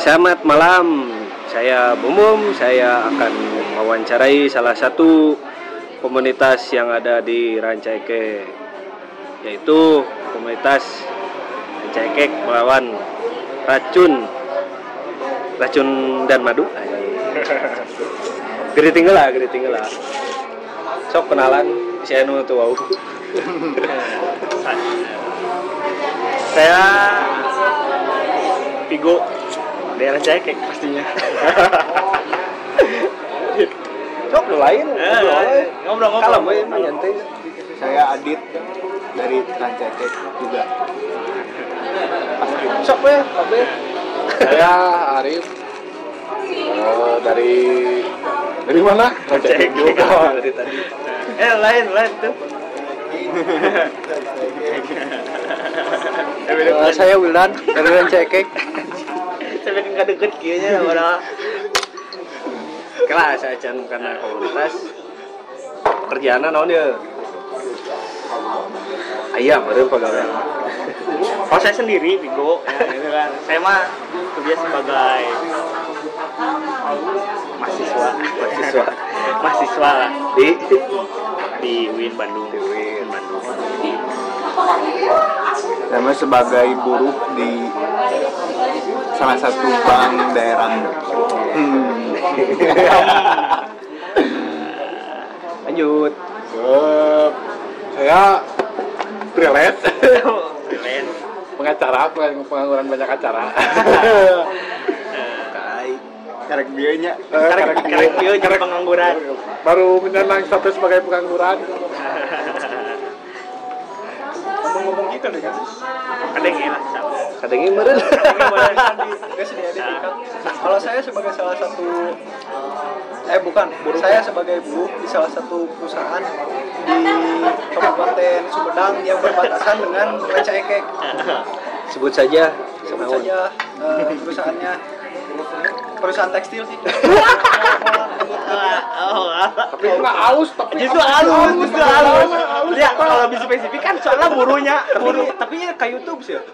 Selamat malam, saya Bumum. Saya akan mewawancarai salah satu komunitas yang ada di Rancaike, yaitu komunitas Rancaike melawan racun, racun dan madu. Gede tinggal lah, gede tinggal lah. Sok kenalan, saya nu tuh wow. Saya Pigo daerah Cekek pastinya. Sok nu lain, Eh, ngobrol-ngobrol. Kalau gue emang nyantai. Saya Adit dari Rancake juga. Sok we, kabeh. Saya Arif oh, dari dari mana? Rancake juga. dari tadi. Eh lain lain tuh. Eh, saya Wildan dari Rancake. Saya bikin deket kayaknya orang. Kelas saya can karena komunitas kerjaan naon dia? Ayam ada pegawai. Oh saya sendiri Pigo, ya, gitu kan. Saya mah kerja sebagai mahasiswa, mahasiswa. Mahasiswa. Lah di? Di UIN Bandung. Di UIN Bandung. Saya sebagai buruh di salah satu bank daerah. Hmm. lanjut Eh, saya freelance Keren. pengacara peng- pengangguran banyak acara. Karek bieunya. Eh, Karek jadi pengangguran. Baru menyenang sampai sebagai pengangguran. Ngomong-ngomong gitu deh kan. Sama. kadang ini meren Kalau saya sebagai salah satu eh bukan, saya sebagai buruh di salah satu perusahaan di Kabupaten Sumedang yang berbatasan dengan Rancaikek. sebut saja. Sebut saja eh, perusahaannya. Perusahaan tekstil sih. Oh, Tapi nggak halus, tapi justru halus, justru halus. Ya, kalau lebih spesifik kan soalnya burunya, buru. tapi ya kayak YouTube sih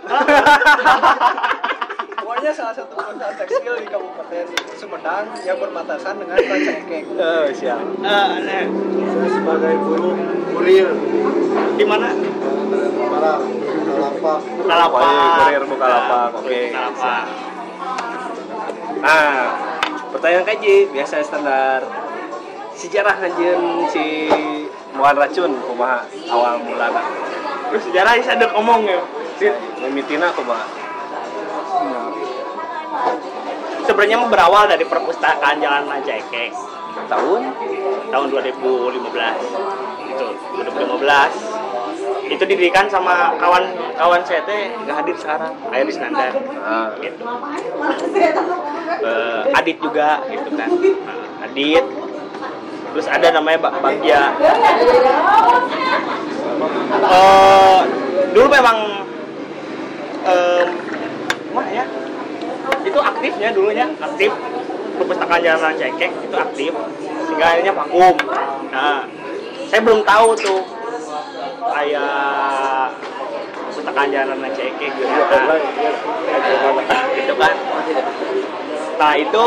Pokoknya salah satu perusahaan tekstil di Kabupaten Sumedang yang berbatasan dengan Rancaikek. oh siap Eh, nah, Saya sebagai buruh kurir di mana? para lapak Kalapak. kurir Bukalapak, oke. Kalapak. nah pertanyaan kaji biasa standar sejarah anjeun si muan racun kumaha awal mulana Terus sejarah bisa ada ngomong ya. mimitina kumaha Sebenarnya mah berawal dari perpustakaan Jalan Rancaikek tahun tahun 2015. Itu 2015. Itu didirikan sama kawan-kawan saya teh nggak hadir sekarang. Air Iskandar. Ah. gitu. Eh, Adit juga gitu kan Nah, Adit terus ada namanya Mbak Bagja. Eh, dulu memang em, gimana ya? Itu aktifnya dulunya aktif. Perpustakaan jalan cekek itu aktif. Sehingga akhirnya vakum. Nah saya belum tahu tuh kayak perpustakaan jalan cekek gitu gitu kan. Nah itu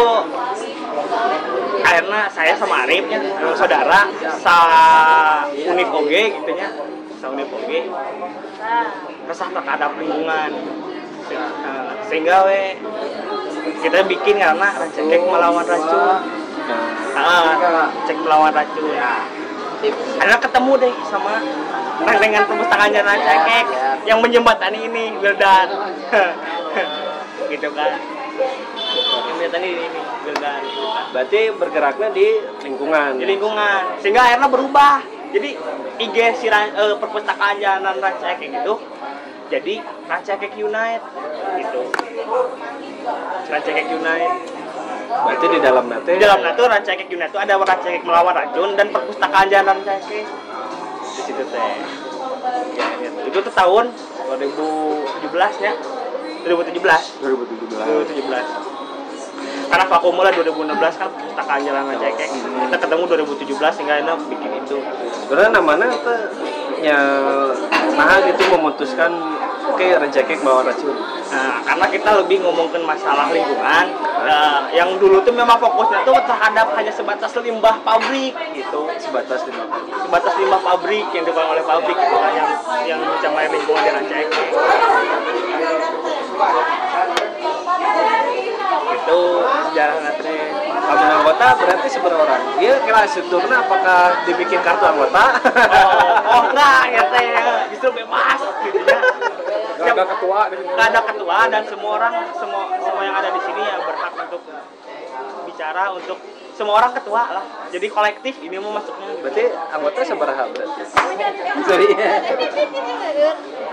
karena saya sama Arif ya memang saudara sa unit oge gitu nya sa unit oge. Resah terhadap lingkungan sehingga we kita bikin karena cekek melawan racun. Ah, cek melawan racun. Karena ketemu deh sama dengan perpustakaan jalan cekek yang menjembatani ini Wildan. Gitu kan yang ini gitu kan berarti bergeraknya di lingkungan. Di lingkungan. Sehingga akhirnya berubah. Jadi IG si eh, perpustakaan jalan Rancakek itu jadi Rancakek Unite gitu. Rancakek Unite. Berarti di dalam nanti di dalam itu Rancakek Unite itu ada Rancakek melawan racun dan perpustakaan jalan Rancakek di situ teh. Ya, ya. itu tuh tahun 2017 ya. 2017 2017 2017 karena vakum mulai 2016 kan perpustakaan jalan Rancakek kita ketemu 2017 sehingga ini bikin itu. Sebenarnya namanya tuh ya nah gitu memutuskan oke rencekek bawa racun Nah, karena kita lebih ngomongin masalah lingkungan, nah, yang dulu tuh memang fokusnya tuh terhadap hanya sebatas limbah pabrik gitu, sebatas lima sebatas limbah pabrik yang dibuang oleh pabrik gitu yang yang mencemari lingkungan di Rancaikek. Itu sejarah nanti. kamu anggota berarti seberapa orang dia kira strukturnya apakah dibikin kartu anggota Oh, oh enggak ya teh, justru bebas gitu ya. Gak ada ketua. Nggak ada ketua dan semua orang semua semua yang ada di sini ya berhak untuk bicara untuk semua orang ketua lah. Jadi kolektif ini mau masuknya. berarti anggota seberapa berarti sorry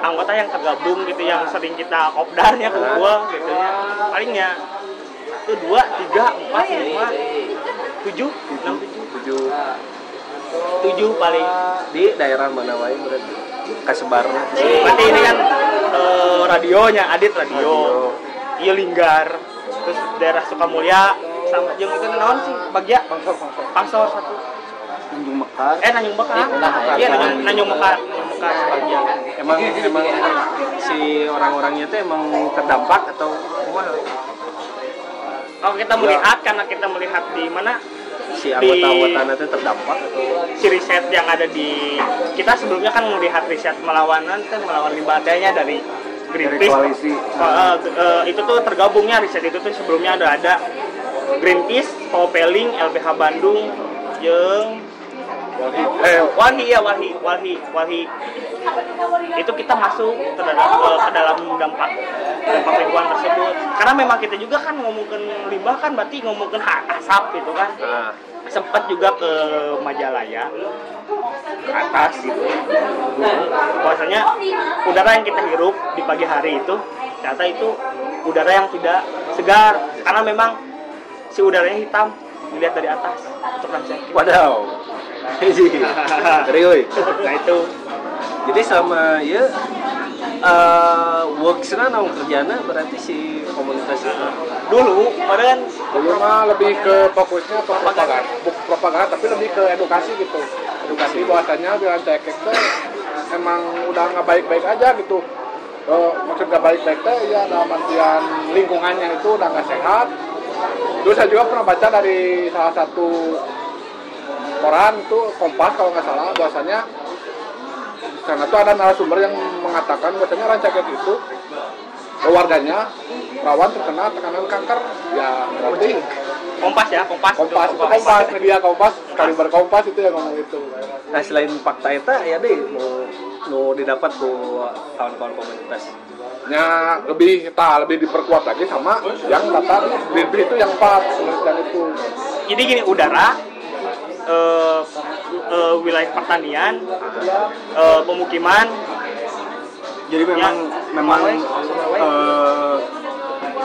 anggota yang tergabung gitu yang sering kita kopdarnya kumpul gitu ya palingnya itu dua tiga empat lima tujuh enam tujuh. Tujuh. Tujuh paling di daerah mana wae berarti? Kasebarnya berarti ini kan eh, radionya adit radio. Iya linggar. Terus daerah Sukamulya. Sama yang itu naon sih? Bagja? Pangsor, pangsor. pangsor satu. Tanjung Mekar. Eh Nanyung Mekar. Iya Nanyung Nanyung Mekar. Nanyung Mekar. Sebagian emang emang si orang-orangnya tuh emang terdampak atau kumaha kalau kita melihat karena kita melihat di mana? Si anggota-anggotanya tuh terdampak atau si riset yang ada di kita sebelumnya kan melihat riset melawanan kan melawan limbahnya dari dari Greenpeace. Koalisi. Eh, eh, itu tuh tergabungnya riset itu tuh sebelumnya ada ada Greenpeace, Popeling, LBH Bandung, yang eh Walhi ya Walhi, Walhi, Walhi. Itu kita masuk ke dalam ke, dalam dampak dampak lingkungan tersebut. Karena memang kita juga kan ngomongin limbah kan berarti ngomongin asap gitu kan. nah, Sempat juga ke Majalaya ke atas gitu. Bahwasanya udara yang kita hirup di pagi hari itu ternyata itu udara yang tidak segar karena memang si udaranya hitam dilihat dari atas untuk wadaw Hiji. Riuy. Nah itu jadi sama ya eh worksnya naung kerjana berarti si komunitas itu dulu padahal kan Dulu mah lebih ke fokusnya ke propaganda, bukan propaganda tapi lebih ke edukasi gitu. Edukasi bahwasanya di Rancaikek teh emang udah nggak baik-baik aja gitu. Eh, maksud nggak baik-baik teh ya dalam artian lingkungannya itu udah nggak sehat. Dulu saya juga pernah baca dari salah satu koran itu Kompas kalau nggak salah bahwasanya di sana tuh ada narasumber yang mengatakan bahwasanya Rancaikek itu warganya rawan terkena tekanan kanker. Ya berarti kompas ya kompas. Kompas itu kompas media kompas kali berkompas itu yang ngomong itu. Nah selain fakta itu ya deh mau mau didapat ku kawan-kawan komunitas. Nya lebih tak lebih diperkuat lagi sama yang data Greenpeace itu yang empat penelitian itu. Jadi gini udara eh, eh, wilayah pertanian eh, pemukiman. Jadi memang Ya. memang eh,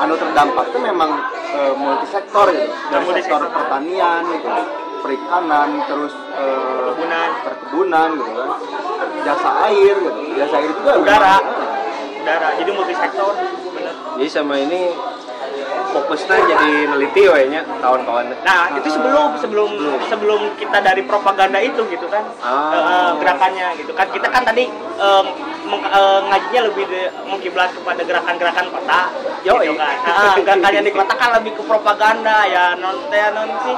anu terdampak itu memang eh, multisektor gitu. Dari Multisektor. sektor pertanian gitu perikanan terus eh, Perkebunan. perkebunan gitu kan. Jasa air gitu. Jasa air juga udara. memang, udara. Jadi multisektor. Bener jadi sama ini fokusnya jadi neliti wayanya kawan-kawan Nah, itu sebelum sebelum sebelum kita dari propaganda itu gitu kan. Ah. Eh, gerakannya gitu kan. Kita kan tadi eh, meng- eh, ngajinya lebih de- mengkiblat kepada gerakan-gerakan kota. Yoi. Gitu kan. Nah, gerakan yang di kota kan lebih ke propaganda ya non teh non sih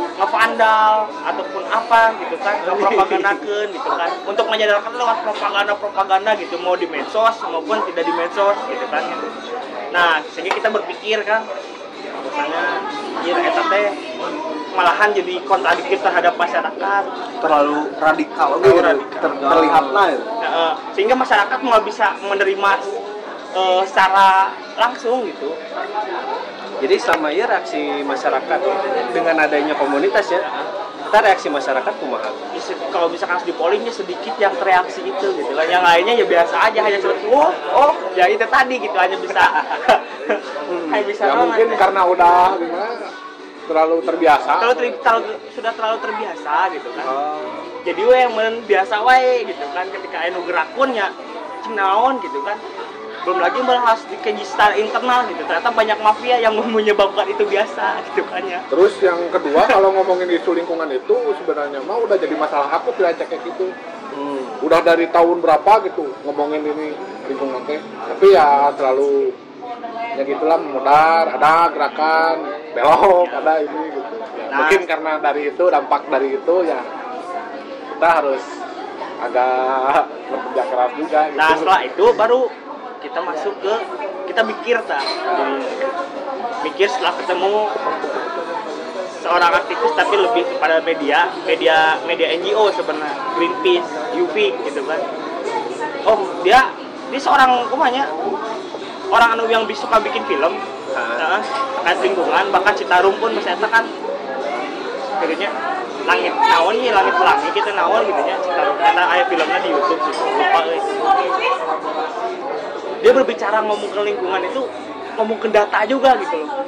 ngevandal ataupun apa gitu kan ngepropagandakeun gitu kan untuk menyadarkan lewat propaganda-propaganda gitu mau di medsos maupun tidak di medsos gitu kan nah sehingga kita berpikir kan misalnya ya eta teh malahan jadi kontradiktif terhadap masyarakat terlalu radikal Terlalu gitu radikal. ter- terlihatnya gitu. Nah, eh, sehingga masyarakat mau bisa menerima eh, secara langsung gitu jadi selama ya reaksi masyarakat dengan adanya komunitas ya kita reaksi masyarakat kumaha Bisa- kalau misalkan harus di polling ya sedikit yang reaksi itu gitu. Kan yang lainnya ya biasa aja hanya seperti oh oh ya itu tadi gitu hanya bisa. Hanya bisa ya mungkin aja. karena udah gimana terlalu terbiasa. Terlalu, ter- terlalu- sudah terlalu terbiasa gitu kan. Jadi we yang men biasa wae gitu kan. Ketika anu gerakun ya cing naon gitu kan belum lagi harus dikaji secara internal gitu. Ternyata banyak mafia yang menyebabkan itu biasa gitu kan ya. Terus yang kedua kalau ngomongin isu lingkungan itu sebenarnya mah udah jadi masalah akut di Rancaikek itu hmm. udah dari tahun berapa gitu ngomongin ini lingkungan teh. Tapi ya terlalu ya gitulah modar ada gerakan belok ada ini gitu. Ya, Nah. mungkin karena dari itu dampak dari itu ya kita harus agak bekerja keras juga gitu. Nah setelah itu baru kita masuk ke kita mikir tak mikir setelah ketemu seorang aktivis tapi lebih kepada media media media NGO sebenarnya Greenpeace UV gitu kan oh dia dia seorang kumanya orang anu yang suka bikin film Ah. Heeh, terkait lingkungan bahkan Citarum pun misalnya kan jadinya langit naon nih langit pelangi kita naon gitu nya Citarum kata ayah filmnya di YouTube gitu lupa euy. Dia berbicara ngomong ke lingkungan itu ngomong ke data juga gitu loh.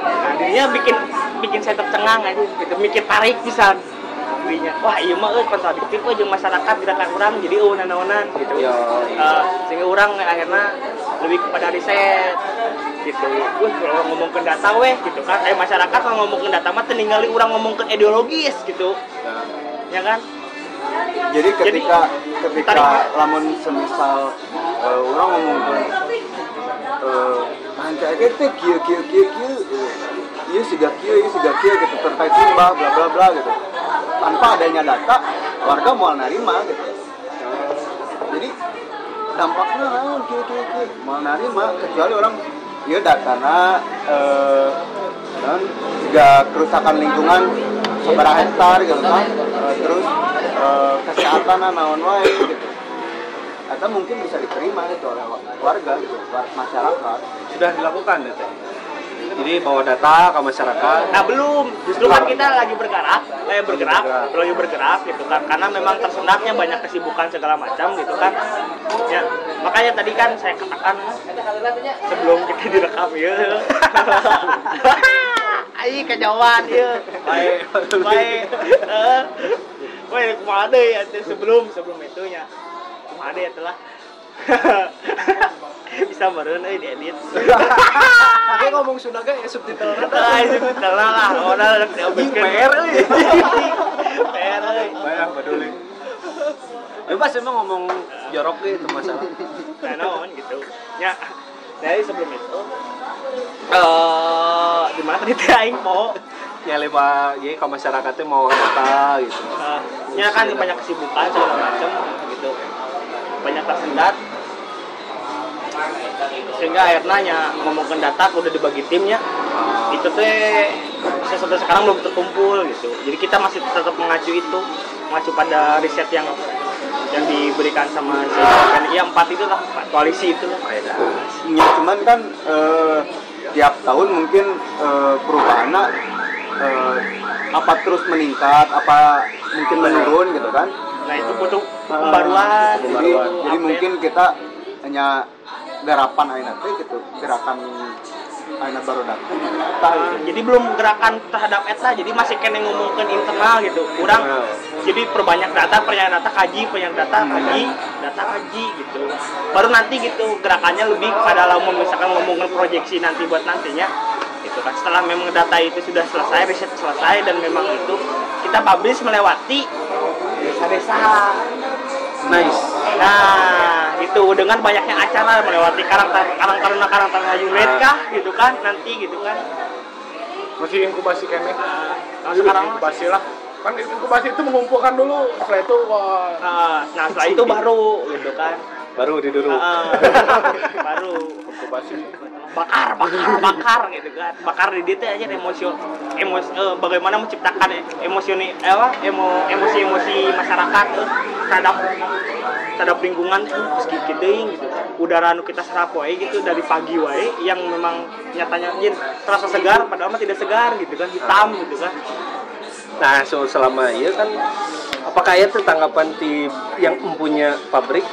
Nah dirinya bikin bikin saya tercengang aja gitu mikir tarik bisa dirinya wah iya mah euy kontradiktif euy jeung masyarakat gerakan orang jadi eueuh nanaonan gitu. Yo, Eh, sehingga orang akhirnya lebih kepada riset gitu. Wah kalau ngomong ke data weh gitu kan. Eh masyarakat kalau ngomong ke data mah teu ningali orang ngomong ke ideologis gitu. Nah, ya kan jadi ketika Jadi, ketika tarik- lamun semisal eh, orang ngomong eh panca itu kieu kieu kieu kieu ieu siga kieu ieu siga kieu gitu terkait limbah bla bla bla gitu. Tanpa adanya data warga mau nerima gitu. Jadi dampaknya naon kieu kieu kieu mau nerima kecuali orang ieu datana eh dan juga kerusakan lingkungan seberapa hektar gitu kan. Terus eh, kesehatan naon wae gitu. Atau mungkin bisa diterima gitu oleh warga gitu masyarakat. Sudah dilakukan ya teh jadi bawa data ke masyarakat Nah belum, justru kan kita lagi bergerak, eh bergerak, lagi bergerak gitu kan, karena memang tersendatnya banyak kesibukan segala macam gitu kan. Ya, makanya tadi kan saya katakan sebelum kita direkam ya. Ayo kejauhan ya. baik Baik. Eh, Baik ke mana ya sebelum sebelum itunya. Ke mana ya telah. Bisa meren euy diedit. Tapi ngomong Sunda ge ya subtitle Ah, itu betul lah. Orang udah diobeskeun. PR euy. PR euy. banyak peduli bebas emang ngomong jorok gitu masalah Nah, naon gitu. Ya, dari sebelum itu eh di mana tadi teh aing mau nyali pak jadi ke masyarakatnya mau data gitu eh, ya kan banyak kesibukan segala macam gitu. Banyak tersendat sehingga akhirnya ya ngomongin data udah dibagi timnya. Itu teh saya sampai sekarang belum terkumpul gitu. Jadi kita masih tetap mengacu itu mengacu pada riset yang yang diberikan sama si PNI ya, empat itu lah empat koalisi itu. Lah ya cuman kan eh, tiap tahun mungkin eh, perubahannya eh, apa terus meningkat apa mungkin menurun gitu kan? Nah itu butuh pembaruan jadi butuh jadi update. mungkin kita hanya garapan aina teh gitu gerakan aina baru datang. Nah, jadi belum gerakan terhadap eta jadi masih kena ngomongin internal gitu kurang. Internal. jadi perbanyak data perbanyak data kaji perbanyak data kaji data kaji gitu. Baru nanti gitu gerakannya lebih pada lamun misalkan ngomongin proyeksi nanti buat nantinya. Gitu kan setelah memang data itu sudah selesai riset selesai dan memang itu kita publish melewati desa-desa. Nice. Nah, itu dengan banyaknya acara melewati karang karang taruna karang taruna unit kah gitu kan nanti gitu kan. masih inkubasi kene Nah, sekarang inkubasi lah kan inkubasi itu mengumpulkan dulu setelah itu wah Nah, nah setelah itu baru gitu kan. baru diduru Ah, baru inkubasi bakar bakar bakar gitu kan. Bakar di dia aja emosi emosi eh, bagaimana menciptakan emosi ini eh, apa emo emosi emosi masyarakat tuh terhadap terhadap lingkungan tuh meski gitu gitu. Udara nu kita serap wae gitu dari pagi wae yang memang nyatanya jin terasa segar padahal mah tidak segar gitu kan hitam gitu kan. Nah so, selama iya kan apakah ya tuh tanggapan di yang mempunyia pabrik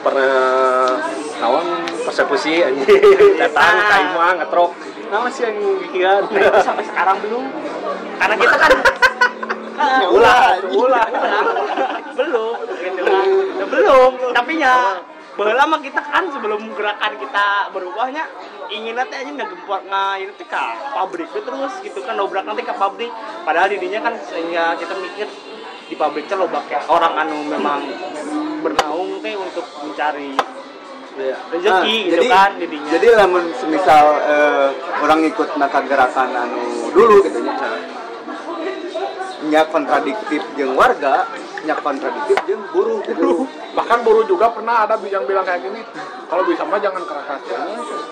pernah kawan persekusi anjing. Datang kaimah ngetrok. Nama sih yang bikin nah itu sampai sekarang belum. Karena kita kan ulah, ulah. Belum. Gitu kan Ya, belum. Tapi nya mah kita kan sebelum gerakan kita berubahnya ingin nanti aja nggak gempor nggak ini ke pabrik terus gitu kan dobrak nanti ke pabrik. Padahal didinya kan sehingga kita mikir di pabrik teh loba kayak orang anu memang bernaung teh untuk mencari Iya. rezeki Nah, gitu jadi, kan jadinya. jadi lamun semisal eh, orang ikut naka gerakan anu dulu gitu nya nya kontradiktif jeung warga nya kontradiktif jeung buruh gitu. Bahkan buruh juga pernah ada yang bilang kayak gini kalau bisa mah jangan keras hati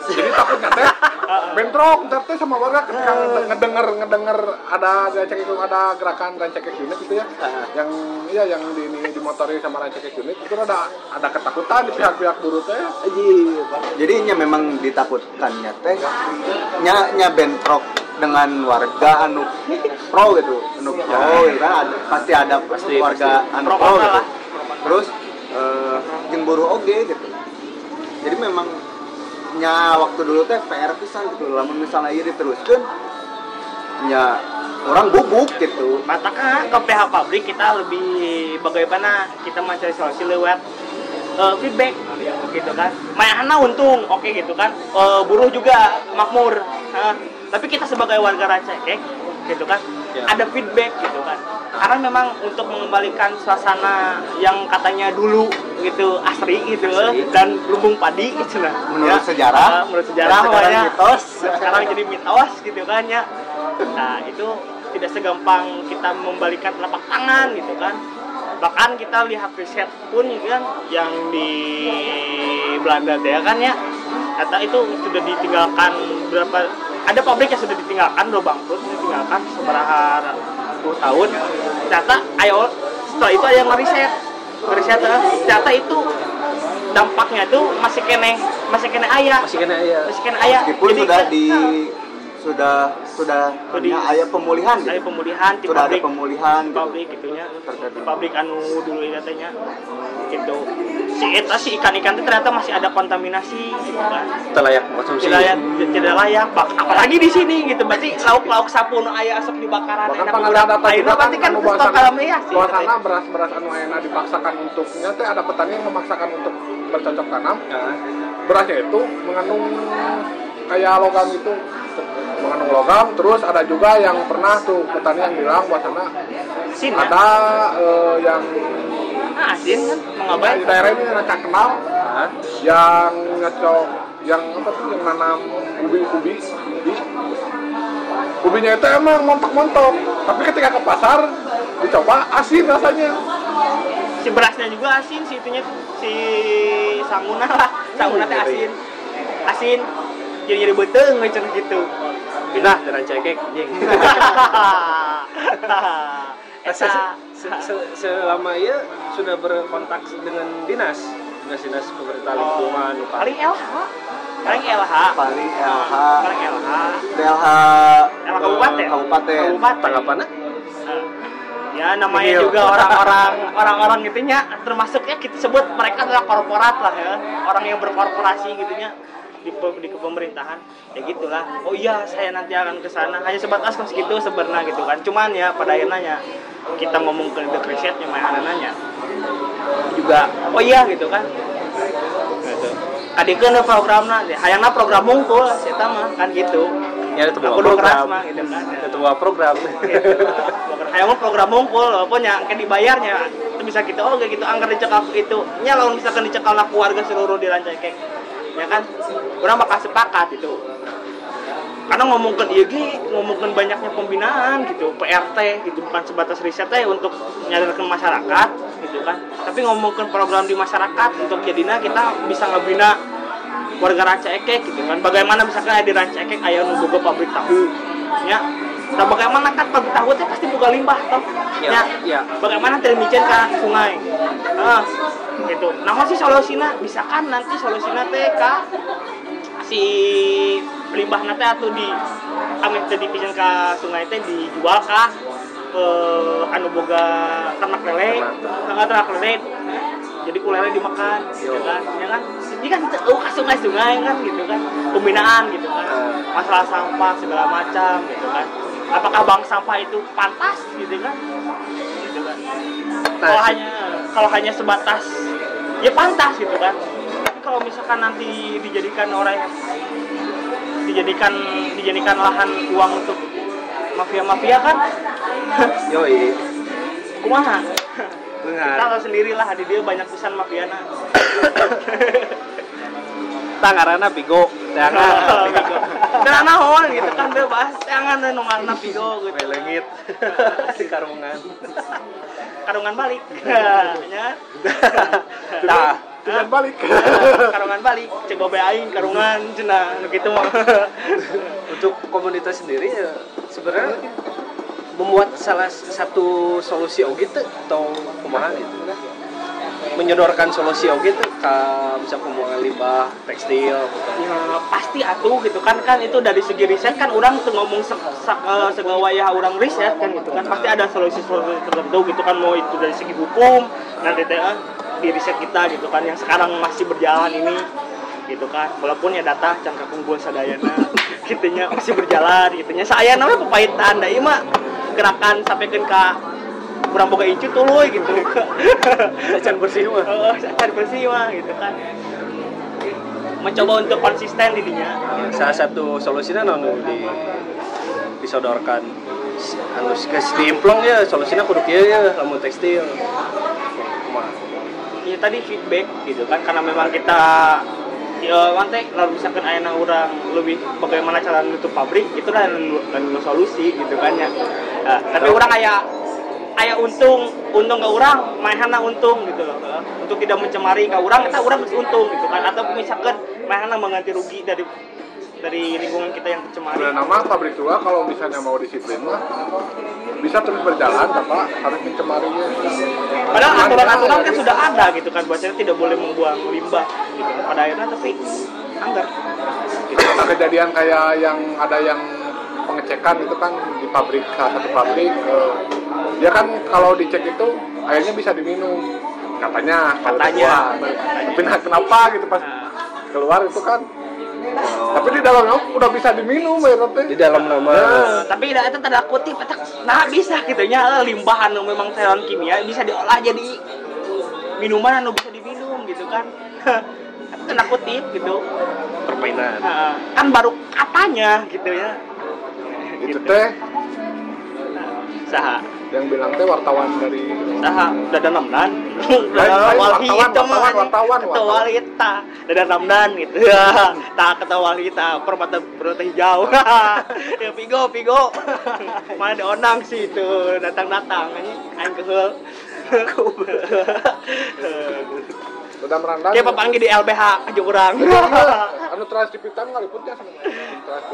jadi takutnya teh bentrok ntar teh sama warga ketika ngedenger ngedenger ada rancak itu ada gerakan rancak unit gitu ya. Yang iya yang di ini dimotori sama rancak unit itu ada ada ketakutan di pihak-pihak buruh teh. Jadi nya memang ditakutkannya teh nya nya bentrok dengan warga anu pro gitu anu pro gitu kan. Ada, pasti ada Pasti, warga pasti. anu Pro gitu. terus eh jeung buruh oge gitu. Jadi memang nya waktu dulu teh PR pisan gitu lamun misalnya ieu diteruskeun nya orang bubuk gitu Maka ke pihak pabrik kita lebih bagaimana kita mencari solusi lewat eh, feedback gitu kan. Mayana untung, oke gitu kan. Eh, buruh juga makmur. Hah. tapi kita sebagai warga Rancakek gitu kan. Ada feedback gitu kan. Karena memang untuk mengembalikan suasana yang katanya dulu gitu asri gitu Asri. dan lumbung padi gitu nah. Menurut Ya. sejarah. Ah, menurut sejarah sekarang mitos. sekarang jadi mitos gitu kan ya nah itu tidak segampang kita membalikan telapak tangan gitu kan bahkan kita lihat riset pun kan yang di Belanda ya kan ya? Kata itu sudah ditinggalkan berapa ada pabrik yang sudah ditinggalkan udah bangkrut ditinggalkan seberapa puluh tahun. Ternyata ayo setelah itu ada yang ngeriset. Ngeriset eh, ternyata itu dampaknya itu masih kene masih kene ayah. Masih kena ya. masih kena ayah. Meskipun Jadi sudah di sudah sudah Sudah di- nya aya pemulihan ada gitu. pemulihan di sudah ada pabrik pemulihan di gitu. pabrik gitunya. Di pabrik anu dulu katanya. Gitu. Si eta si ikan-ikan itu ternyata masih ada kontaminasi gitu kan Kita layak konsumsi. tidak layak tidak layak Bak- apalagi di sini gitu. Berarti lauk-lauk sapu nu aya asap dibakaran enak ada ayeuna juga kan berarti kan anu total bahwasana meyah sih bahwasana beras-beras anu ayeuna dipaksakan untuk nyata ada petani yang memaksakan untuk bercocok tanam. Berasnya itu mengandung kayak logam itu mengandung logam terus ada juga yang pernah tuh petani yang bilang bahwasana Asin ya? ada eh, yang Ah, asin kan? Di mengabai daerah ini mereka kenal nah, yang ngecok yang apa tuh yang nanam ubi ubi ubi. Ubinya itu emang montok-montok tapi ketika ke pasar dicoba asin rasanya. Si berasnya juga asin si itunya si sanguna lah. Sanguna teh asin. Asin jadi jadi beteng ngecen gitu pindah dari cekek anjing. Eta Se- se- selama ia sudah berkontak dengan dinas. Dinas dinas pemerintah lingkungan Pak. paling LH paling LH paling LH paling LH DLH LH kabupaten. Eh, kabupaten. Kabupaten. Tanggapannya? Ya namanya juga orang-orang orang-orang gitunya termasuknya kita sebut mereka adalah korporat lah ya. Orang yang berkorporasi gitunya di, di kepemerintahan ya gitulah. Oh iya saya nanti akan ke sana. Hanya sebatas kos gitu sebenarnya gitu kan. Cuman ya pada akhirnya kita ngomong ke the risetnya mana nanya. Juga oh iya gitu kan. Gitu kadikeun programna hayangna program mungkul saya mah kan gitu. Ya itu aku program. mah gitu kan. Itu bawa program. Hayang mah program mungkul, walaupun yang kan dibayarnya itu bisa gitu, oh kayak gitu, angker dicekal itu, nya kalau misalkan dicekal lah keluarga seluruh di Rancakek, ya kan, orang bakal sepakat itu. Karena ngomongkan iya ge, ngomongkan banyaknya pembinaan gitu, PRT gitu, bukan sebatas riset teh untuk menyadarkan masyarakat gitu kan, tapi ngomongkan program di masyarakat untuk jadinya kita bisa ngebina warga Rancakek gitu kan, bagaimana misalkan di Rancakek aya nu boga pabrik tahu, ya, Nah, bagaimana kan pabrik tahu teh pasti buka limbah toh. Ya, Ya, ya. Bagaimana termicen ke sungai? Ah, gitu. Nah, sih solusinya bisa kan nanti solusinya teh ka si limbah teh atau di kami teh dipicen ke sungai teh dijual ka eh, anu boga ternak lele, Heeh, ternak lele. Jadi kulele dimakan, gitu kan? Ya kan? Ini kan oh, ke sungai-sungai kan gitu kan. Pembinaan gitu kan. Masalah sampah segala macam gitu kan. Apakah bank sampah itu pantas gitu kan? Gitu kan. Kalau Nah, hanya kalau hanya sebatas ya pantas gitu kan. Tapi kalau misalkan nanti dijadikan orang dijadikan dijadikan lahan uang untuk mafia-mafia kan yoi kumaha kita tahu sendiri lah di dia banyak pisan mafiana Tangarana pigo. Jangan. Karena naon gitu kan bebas jangan nu ngaranna pigo gitu Melengit. Si karungan. Karungan balik nya Nah, Tujuan balik. karungan balik cek gobe aing karungan kitu mah untuk komunitas sendiri ya sebenarnya membuat salah satu solusi teu atau kumaha gitu menyodorkan solusi oge teu ka bisa pembuangan limbah tekstil. Gitu. ya pasti atuh gitu kan. Kan itu dari segi riset kan orang ngomong se se- eh, segawaya orang riset kan gitu kan. Pasti ada solusi-solusi tertentu gitu kan. Mau itu dari segi hukum nanti teh eh, di riset kita gitu kan. Yang sekarang masih berjalan ini gitu kan. Walaupun ya data can kakungkul sadayana gitunya masih berjalan gitunya. Saya namanya pepahitan da ieu mah gerakan sampaikan ke kurang boga icu tuluy gitu Sacan bersih mah. Oh, bersih mah gitu kan mencoba untuk konsisten didinya Salah satu solusinya anu di disodorkan anu ke dimplong ya solusinya kudu kieu ya lamun tekstil. Kumaha? ya tadi feedback gitu kan karena memang kita ya mantek lalu misalkan ayana orang lebih bagaimana cara nutup pabrik itu kan dan solusi gitu kan ya Nah, tapi orang kayak kayak untung untung ke orang mainana untung gitu loh untuk tidak mencemari ke orang kita orang untung gitu kan atau misalkan mainana mengganti rugi dari dari lingkungan kita yang tercemari Sebenarnya nama pabrik tua kalau misalnya mau disiplin mah bisa terus berjalan tanpa harus mencemarinya. Padahal aturan-aturan kan sudah ada gitu kan bahwasanya tidak boleh membuang limbah gitu. Pada akhirnya tapi anggar. Nah, kejadian kayak yang ada yang pengecekan itu kan di pabrik salah satu pabrik eh, dia kan kalau dicek itu airnya bisa diminum katanya Katanya. tapi nah, kenapa gitu pas keluar itu kan tapi di dalamnya udah bisa diminum ya Di dalam nama Eh, tapi tidak itu tanda kutip eta nah bisa gitu nya eh, limbah anu memang cairan kimia bisa diolah jadi minuman anu bisa diminum gitu kan. tanda kutip gitu. permainan. Nah, kan baru katanya gitu ya. Itu teh Saha? yang bilang teh wartawan dari Saha? Dadan Ramdan. lain, wartawan, wartawan, wartawan, ketua walita. Dadan Ramdan gitu. Tak ketua walita permata permata hijau. ya pigo pigo. Mana ada onang sih itu datang-datang ini aing keheul. udah merandan Kayak papanggil di LBH aja orang. anu trans TV kan ngaliputnya sama trans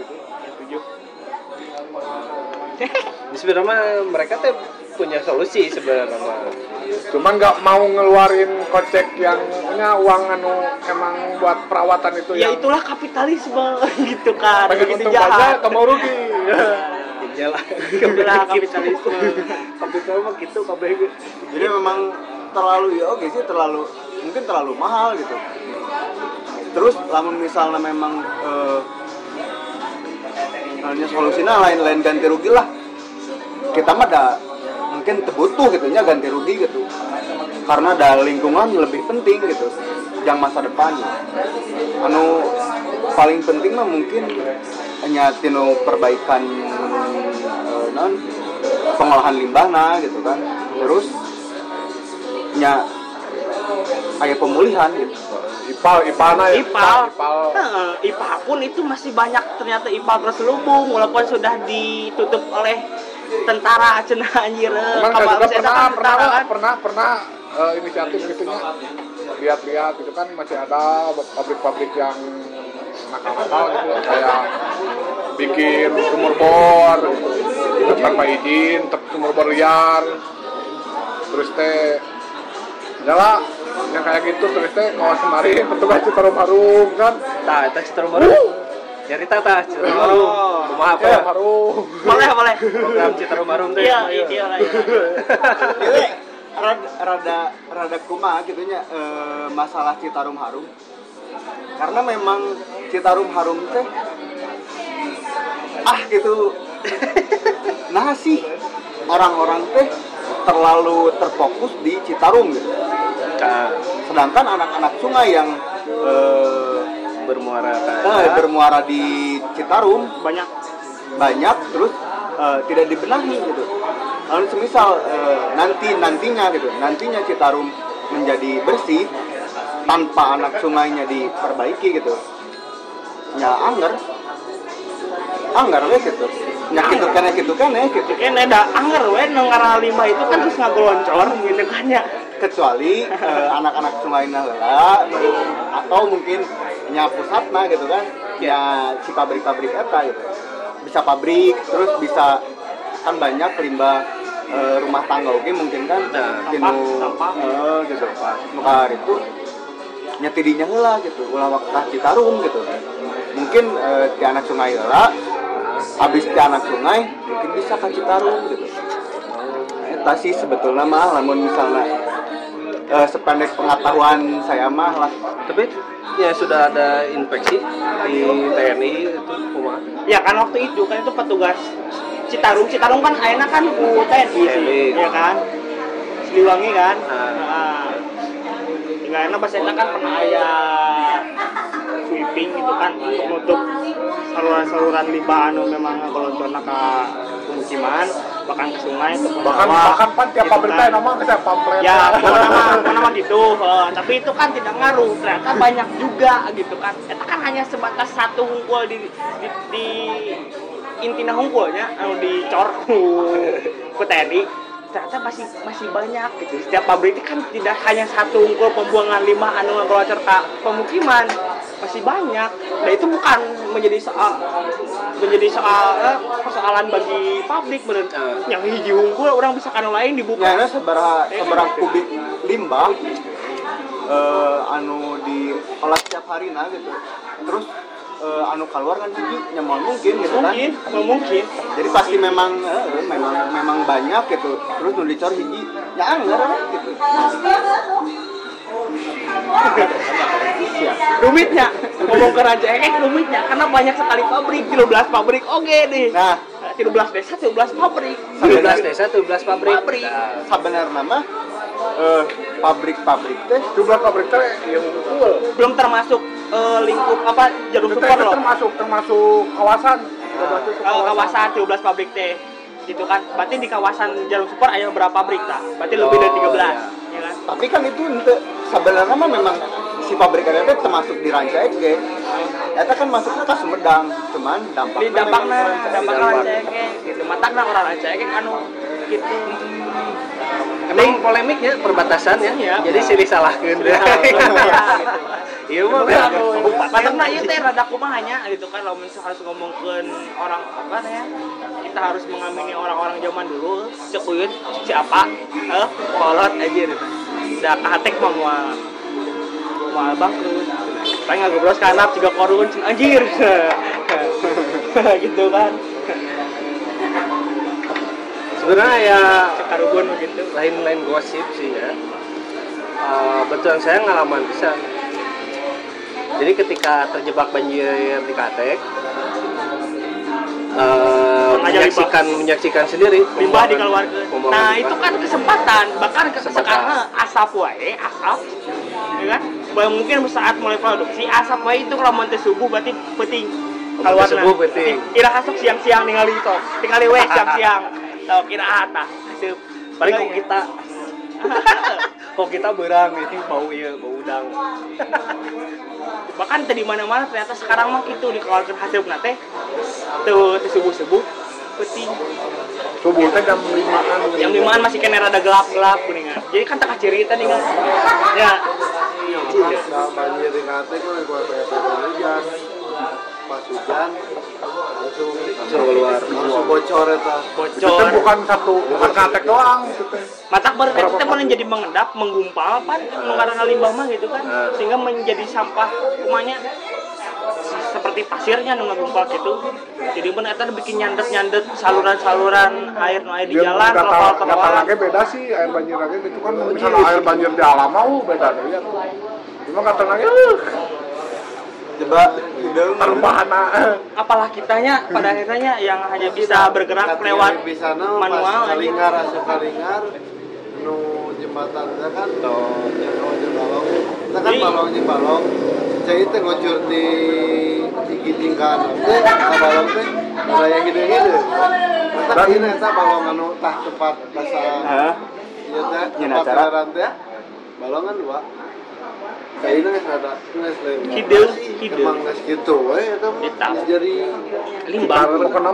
Jadi sebenarnya mah mereka teh punya solusi sebenarnya mah. cuman nggak mau ngeluarin kocek yang punya uang anu emang buat perawatan itu ya yang itulah kapitalisme gitu kan. pengen Begitu untung aja jahat. kamu rugi Iyalah. Itulah kapitalisme. Kapital mah gitu kabeh. jadi memang terlalu ya oke sih terlalu mungkin terlalu mahal gitu terus lamun misalnya memang eh, hanya solusinya lain-lain ganti rugi lah. Kita mah ada mungkin terbutuh gitu nya ganti rugi gitu. Karena ada lingkungan lebih penting gitu yang masa depan. Anu paling penting mah mungkin hanya tino perbaikan eh, non pengolahan limbah nah gitu kan. Terus nya kayak pemulihan gitu. Ipal ipalna ya. IPAL. ipal. Heeh, IPAL pun itu masih banyak ternyata IPAL terselubung walaupun sudah ditutup oleh tentara cenah anjir. eh, Emang pernah kan pernah tentara kan. pernah pernah eh, inisiatif gitunya lihat-lihat itu kan masih ada pabrik-pabrik yang nakal-nakal gitu. Kayak bikin sumur bor gitu, tanpa izin sumur bor liar. Terus teh nyala yang kayak gitu terus teh kawan kemarin petugas Citarum Harum kan Tah, eta Citarum Harum. Nyarita tah Citarum Harum. Kumaha apa? Citarum Harum Boleh, boleh. Program Citarum Harum teh. Iya, iya, iya. iya. Jadi rada rada rada kumaha gitunya eh, masalah Citarum Harum. Karena memang Citarum Harum teh ah gitu. nah sih orang-orang teh terlalu terfokus di Citarum gitu. Ka. Sedangkan anak-anak sungai yang eh, bermuara eh, bermuara di Citarum Banyak. banyak terus eh, tidak dibenahi gitu. Lalu semisal eh, nanti nantinya gitu nantinya Citarum menjadi bersih tanpa anak sungainya diperbaiki gitu. Ya anggar anggar gitu ya gitu kan ya gitu kan ya gitu kan. Ada anger we karena limbah itu kan terus ngagoloncor gitu kan ya. Kecuali eh, anak-anak sungai heula atau mungkin nya pusatna gitu kan. Ya. Si pabrik-pabrik eta gitu. Bisa pabrik terus bisa kan banyak limbah eh, rumah tangga oke mungkin kan. Nah, tinu sampah. eh, gitu. Nukar itu nyetidinya heula gitu. Ulah waktu Citarum gitu. Mungkin eh, di anak sungai heula habis di anak sungai mungkin bisa ke Citarum gitu. Eta sih sebetulnya mah lamun misalnya eh, sependek pengetahuan saya mah lah. Tapi ya sudah ada infeksi di TNI itu kumaha? ya kan waktu itu kan itu petugas Citarum Citarum kan ayeuna kan ku TNI sih ya kan? Siliwangi kan? Ah. nah, tinggal enak pas kan pernah aya sweeping gitu kan untuk nutup saluran-saluran limbah anu memang ngagoloncorna ka pemukiman bahkan ke sungai ke bahkan bawah, bahkan pan tiap gitu pabrik kan. nama kita pamflet ya pokoknya mah gitu Eh, tapi itu kan tidak ngaruh ternyata banyak juga gitu kan. Itu kan hanya sebatas satu hungkul di di, di intina hungkulnya anu dicor ku ku TNI ternyata masih masih banyak gitu. Setiap pabrik itu kan tidak hanya satu hungkul pembuangan limbah anu ngeluacer ke pemukiman. Masih banyak. Nah itu bukan menjadi soal menjadi soal eh, persoalan bagi pabrik bener Ah. yang hiji hungkul orang bisa kanu lain dibuka. Nyana seberapa seberapa kubik limbah eh, anu diolah setiap hari nah gitu. Terus eh, anu keluar kan hiji nyaman mungkin gitu kan. Mungkin mau mungkin. Jadi pasti memang eh, memang memang banyak gitu. Terus nu dicor hiji ya anggar gitu. Rumitnya. Ngomong ke Raja Ekek rumitnya. Karena banyak sekali pabrik 13 pabrik. Oke deh. Nah. 13 desa 13 pabrik. 12 desa, 12 pabrik. Pabrik. Nah, sebenarnya eh, pabrik-pabrik teh jumlah pabrik teh yang unggul belum termasuk eh, lingkup apa jarum teh loh? termasuk termasuk kawasan. Eh, kawasan 13 pabrik teh. Gitu kan berarti di kawasan jarum support ada berapa pabrik tak berarti lebih dari Oh, 13 iya. ya kan? Tapi kan itu ente sebenarnya mah memang si pabrik itu termasuk di ranca ge Eta kan masuknya ke Sumedang cuman dampaknya di dampaknya Ranca dampaknya. Raja Ekek gitu. Matangna orang Raja Ekek anu gitu Emang polemiknya perbatasan ya, jadi silih salahkeun. Iya. Mah. Padahal ieu teh rada kumaha nya gitu kan lamun harus ngomongkeun orang apa ya kita harus mengamini orang-orang zaman dulu cekuyut siapa eh kolot gitu da kahatek mah moal moal bangkrut paling ngagobros kanap juga korun anjir. Gitu kan Sebenarnya ya karugun begitu lain-lain gosip sih ya. Eh, betul saya ngalaman bisa. Jadi ketika terjebak banjir di Katek, eh, menyaksikan menyaksikan sendiri limbah dikeluarkan. pembuangan Nah, limbah. itu kan kesempatan, bahkan ke Kesempatan. sekarang asap wae, asap. Ya kan? Mungkin saat mulai produksi asap wae itu kalau mau subuh berarti penting. Teh subuh penting. Kira kasuk siang-siang ningali itu, tinggali we siang-siang. Tahu kira ata. Paling kok kita kok kita berang ini bau iya bau udang. Bahkan tadi mana-mana ternyata sekarang mah itu dikeluarkan hasil nate tuh tuh subuh-subuh penting subuh teh jam limaan jam limaan masih kena rada gelap-gelap kuningan. Jadi kan tak ciri tadi kan? Ya. Nah, banjir di Kate kan gua kayak hujan pas hujan langsung langsung keluar. Langsung bocor eta itu. Bocor. Bukan satu bukan katek doang. Itu teh matak baru kita pernah jadi mengendap menggumpal pan. Mengarang limbah mah gitu kan. Sehingga menjadi sampah rumahnya. Seperti pasirnya nu ngagumpal gitu. Jadi pun eta bikin nyandet nyandet saluran saluran air nu aya di Dia jalan data trotoar lagi beda sih air banjir lagi itu kan. Misalnya air banjir di alam mau beda deh ya. Cuma kata lagi uh, coba terbahana apalah kitanya pada akhirnya yang hanya bisa bergerak lewat bisa no manual kalingar asup kalingar nu jembatan kan yang ngojur balong kita kan balongnya balong jadi teh ngocur di di giting kanan teh ka balong teh Udah yang gede-gede. Masa ini eta balongan anu tah tempat basa Hah? ieu teh tempat. Balongan dua. Kayaknya geus ada geus lain. We eta mah. Hitam. Geus jadi limbah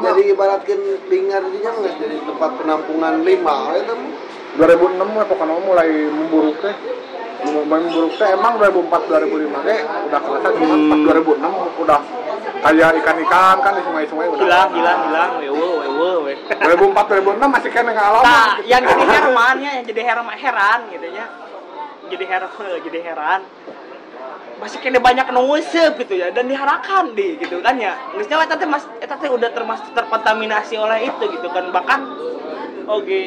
jadi ibaratkan linggar dinya geus jadi tempat penampungan limbah eta mah. 2006 lah pokoknya mulai memburuk teh. Mulai memburuk teh emang 2004 2005 teh udah kerasa cuma Hmm. pas 2006 udah kayak ikan-ikan kan di sungai-sungai udah. Hilang hilang hilang. Wewe wewe we 2004 2006 masih kena ngalaman nah yang jadi hermannya yang jadi heran heran gitu ya. Jadi heran jadi heran masih kena banyak nungusep gitu ya dan diharapkan di gitu kan ya nggak eta teh mas eta teh udah termasuk terkontaminasi oleh itu gitu kan bahkan oke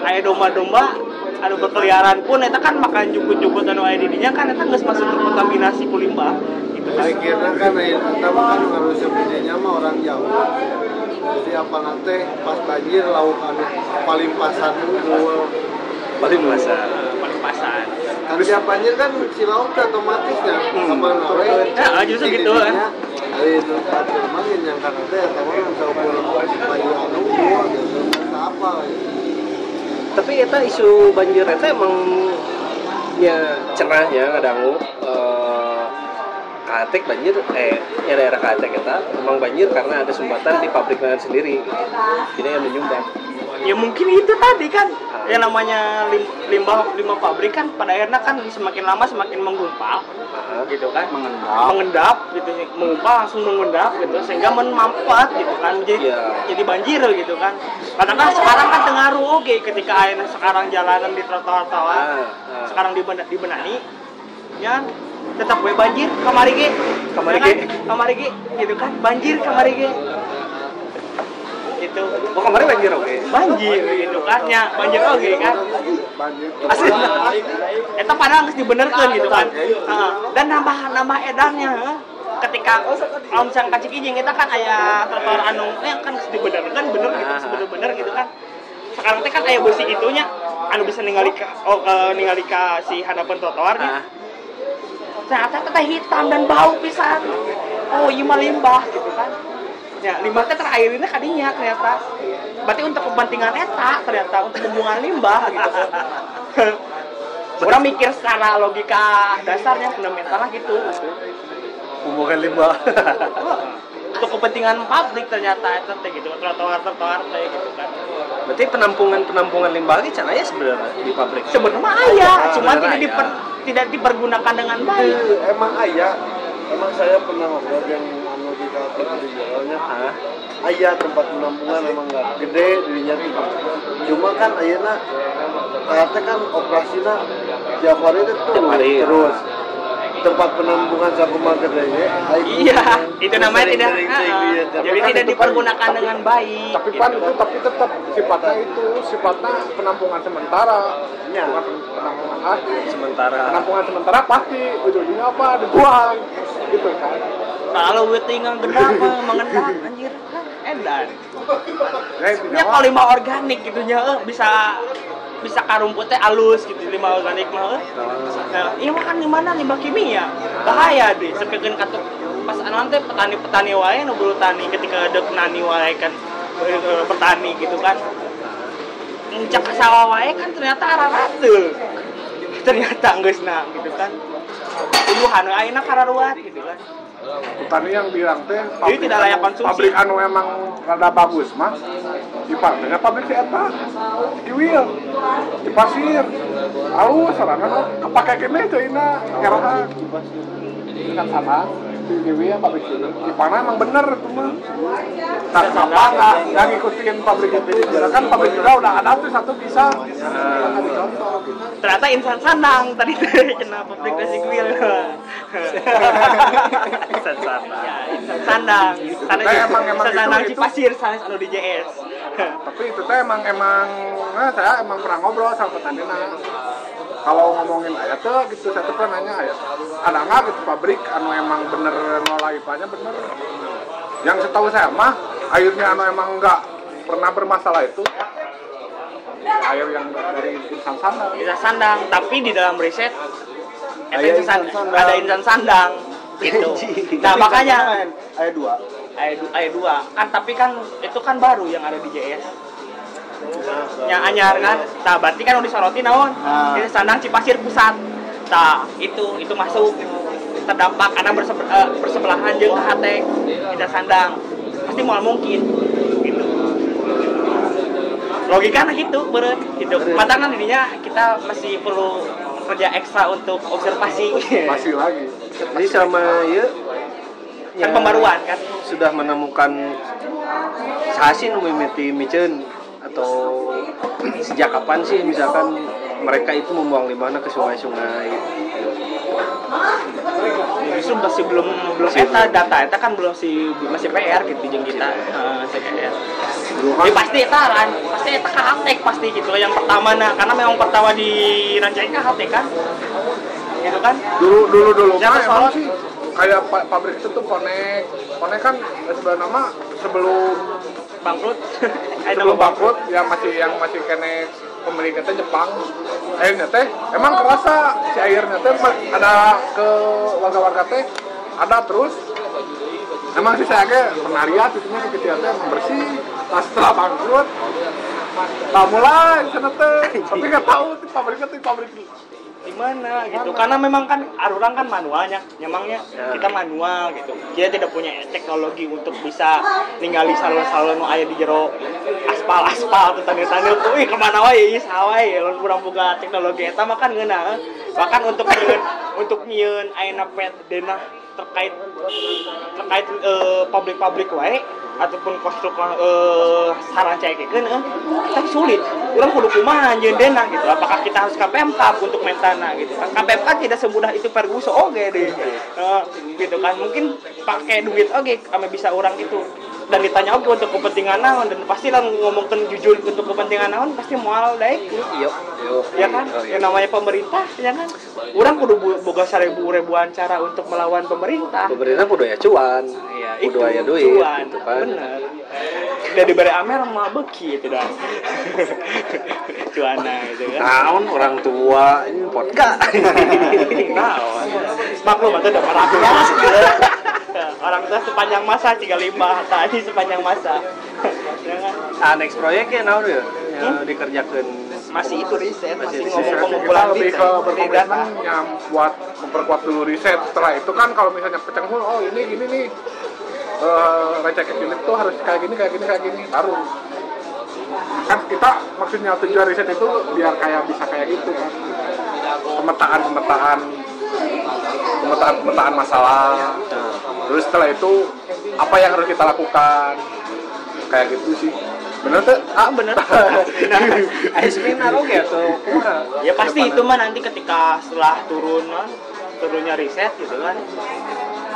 kayak domba-domba anu berkeliaran pun eta kan makan jukut-jukut anu aya di dinya kan eta geus masuk terkontaminasi ku limbah gitu kan Akhirnya kan eta mah kan harusnya bedanya mah orang jauh. Jadi apa nanti pas banjir lauk anu paling pasan unggul. Paling masa paling pasan Kan tiap banjir kan teh otomatis ya aman we. Ya, justru gitu, kan. Hari itu kan mangin yang kan teh eta mah bisa ukur banjir anu gitu. Apa gitu. tapi eta isu banjir eta emang ya cerahnya ngadangu eh Katek banjir eh ya daerah Katek eta emang banjir karena ada sumbatan di pabrik sendiri jadi yang menyumbang ya mungkin itu tadi kan. Yang namanya lim- limbah limbah pabrik kan pada akhirnya kan semakin lama semakin menggumpal. Gitu kan. Mengendap. mengendap gitu. Mengumpal langsung mengendap gitu. Sehingga menmampet gitu kan. Jadi Iya. jadi banjir gitu kan. Karena kan sekarang kan tengaruh oke. Ketika air sekarang jalanan di Ah, ah. sekarang dibena- dibenahi ya tetap gue banjir kamari ge. Kamari Ya kan? ge. kamari ge gitu kan. Banjir kamari ge gitu oh kemarin banjir oke. Banjir. Gitu kan ya banjir oke kan? Banjir. asli. Eta padahal harus dibenerkan gitu kan. Heeh. dan nambah nambah edannya ketika kalau misalnya kacik izin kita kan aya trotoar anu yang kan harus dibenerkan bener gitu Ah. bener-bener gitu kan. Sekarang teh kan aya besi itunya anu bisa ningali ka oh eh, ningali ka si hadapan trotoarnya Ah, ternyata teh hitam dan bau pisan. Oh iya limbah gitu kan ya limbah teh terakhirnya kadinya ternyata. Berarti untuk kepentingan eta ternyata untuk pembuangan limbah gitu. Orang mikir secara logika dasarnya fundamentalnya gitu. Hubungan limbah. Untuk kepentingan publik ternyata itu teh gitu trotoar trotoar teh gitu kan. Berarti penampungan penampungan limbah ini caranya sebenarnya di pabrik sebenarnya aya cuma tidak diper, tidak dipergunakan dengan baik. Eh, emang ayah emang saya pernah ngobrol yang Ah, ayah tempat penampungan emang nggak gede dirinya tuh cuma kan ayana ternyata kan operasinya tiap hari itu tuh hari, ya. terus. Tempat penampungan sakuma gedenya iya itu namanya tidak ah, jadi tidak dipergunakan dengan baik tapi pan itu tapi tetap sifatnya itu sifatnya penampungan sementara. Ya. bukan penampungan akhir sementara. Penampungan sementara pasti ujung-ujungnya apa? Dibuang gitu kan kalau gue tinggal gendap mah mengendap anjir. Edan ya ya intinya kalau limbah organik gitu nya eh, bisa bisa karumputnya halus gitu limbah organik mah eh. nah, iya mah kan gimana limbah kimia bahaya deh sepekeun katuk pas anu teh petani-petani wae nu bulu tani ketika ada nani wae kan eh, eh, petani gitu kan. Ngecak ke sawah wae kan ternyata ararat tuh ternyata geus na gitu kan. Tuduhan ayeuna kararuat gitu kan petani yang bilang teh Jadi tidak layak konsumsi. pabrik anu emang rada bagus mah di pabriknya pabrik si eta di Kiwil di pasir. Alus sorangan kepake kene teh ina erahan kan sama di Kiwil pabrik itu di mana emang bener itu mah nah kenapa nggak nggak ngikutin pabrik itu karena kan pabrik juga udah ada tuh satu bisa. Ternyata insan sandang tadi kenapa pabrik nasi kuil sensata ya insan sandang. Emang insan itu- Cipasir sanes anu di JS tapi itu teh emang emang nah, saya emang pernah ngobrol sama petani nah kalau ngomongin ayat tuh gitu saya tuh pernah nanya ayat ada nggak gitu pabrik anu emang bener ngolah ipanya bener? Yang setahu saya mah airnya anu emang nggak pernah bermasalah itu. Air yang dari insan sana insan sandang tapi di dalam riset Aya insan sandang. ada insan sandang gitu. Nah makanya ayat dua. Ayat ayat dua. Kan tapi kan itu kan baru yang ada di JS yang anyar kan? Nah berarti kan udah disoroti naon? Nah. di sandang Cipasir pusat. Nah itu itu masuk terdampak karena eh, bersebelahan jeung KHT kita sandang. Pasti mau mungkin gitu. Logikanya gitu beren gitu. Matangnya dirinya kita masih perlu kerja ekstra untuk observasi. Masih lagi. Jadi sama ya kan pembaruan kan? sudah menemukan sasin mimiti micen atau sejak kapan sih misalkan mereka itu membuang limbahnya ke sungai-sungai? Justru masih belum belum eta data. Eta kan belum si masih PR gitu jeung kita. Heeh, CPR. Ya pasti eta kan, pasti eta kahatek pasti gitu. Yang pertama nah karena memang pertama di Rancaikek kahatek kan. Gitu kan? dulu dulu dulu. Emang Solo- sih? Kayak pa- pabrik itu tuh konek konek kan sebenarnya nama sebelum Bangkrut. Ayo sebelum bangkrut. yang masih yang masih kene pemiliknya teh Jepang. Airnya teh emang kerasa si airnya teh ada ke warga-warga teh ada terus. Emang sih saya kayak pernah lihat itunya kecil teh bersih. Pas setelah bangkrut tak mulai sana teh. Tapi nggak tahu di pabriknya tuh pabrik di mana gitu. Karena memang kan orang kan manualnya nyemangnya kita manual gitu. Kita tidak punya teknologi untuk bisa ningali salon-salon nu aya di jero. Aspal aspal tuh tanda-tanda. Tuh ih ke mana wae? Ieu sawai lamun urang boga teknologi eta mah kan ngeunah bahkan untuk nyieun untuk nyieun ayeuna pet denah terkait terkait eh, pabrik-pabrik wae ataupun konstruk eh saran cekekeun eh, kita sulit. Urang kudu kumaha anjeun dena gitu. Apakah kita harus ke Pemkap untuk mentana gitu? Kan Ke Pemkap tidak semudah itu perguso oge deh Eh, gitu kan. Mungkin pakai duit oge kami bisa orang itu dan ditanya oke untuk kepentingan naon? Dan pasti lah ngomongkan jujur untuk kepentingan naon? Pasti moal daek yuk yuk ya kan? Iya. yang namanya pemerintah ya kan? Orang kudu boga seribu ribuan cara untuk melawan pemerintah. Pemerintah kudu ya cuan. Iya, kudu itu aya duit cuan, gitu kan. Bener. Udah diberi amer mah beki itu dah. Cuana gitu kan? Naon orang tua ini podcast Naon. maklum itu udah gitu. orang tua sepanjang masa tiga lima tadi sepanjang masa. Ya kan? ah next proyeknya naon ya? Yang dikerjakan? Masih itu riset masih, Masih riset. ngomong kita pengumpulan lebih ke berkomitmen yang buat memperkuat dulu riset. Setelah itu kan kalau misalnya pecah mulu oh ini gini nih. Uh, recek unit tuh harus kayak gini kayak gini kayak gini. Baru. Kan kita maksudnya tujuan riset itu biar kayak bisa kayak gitu kan. Pemetaan pemetaan pemetaan pemetaan masalah. Terus setelah itu apa yang harus kita lakukan? Kayak gitu sih. Bener tuh? Ah bener. Bener Ayo seminar oke atau kumaha? ya pasti itu mah nanti ketika setelah turun mah, turunnya riset gitu kan.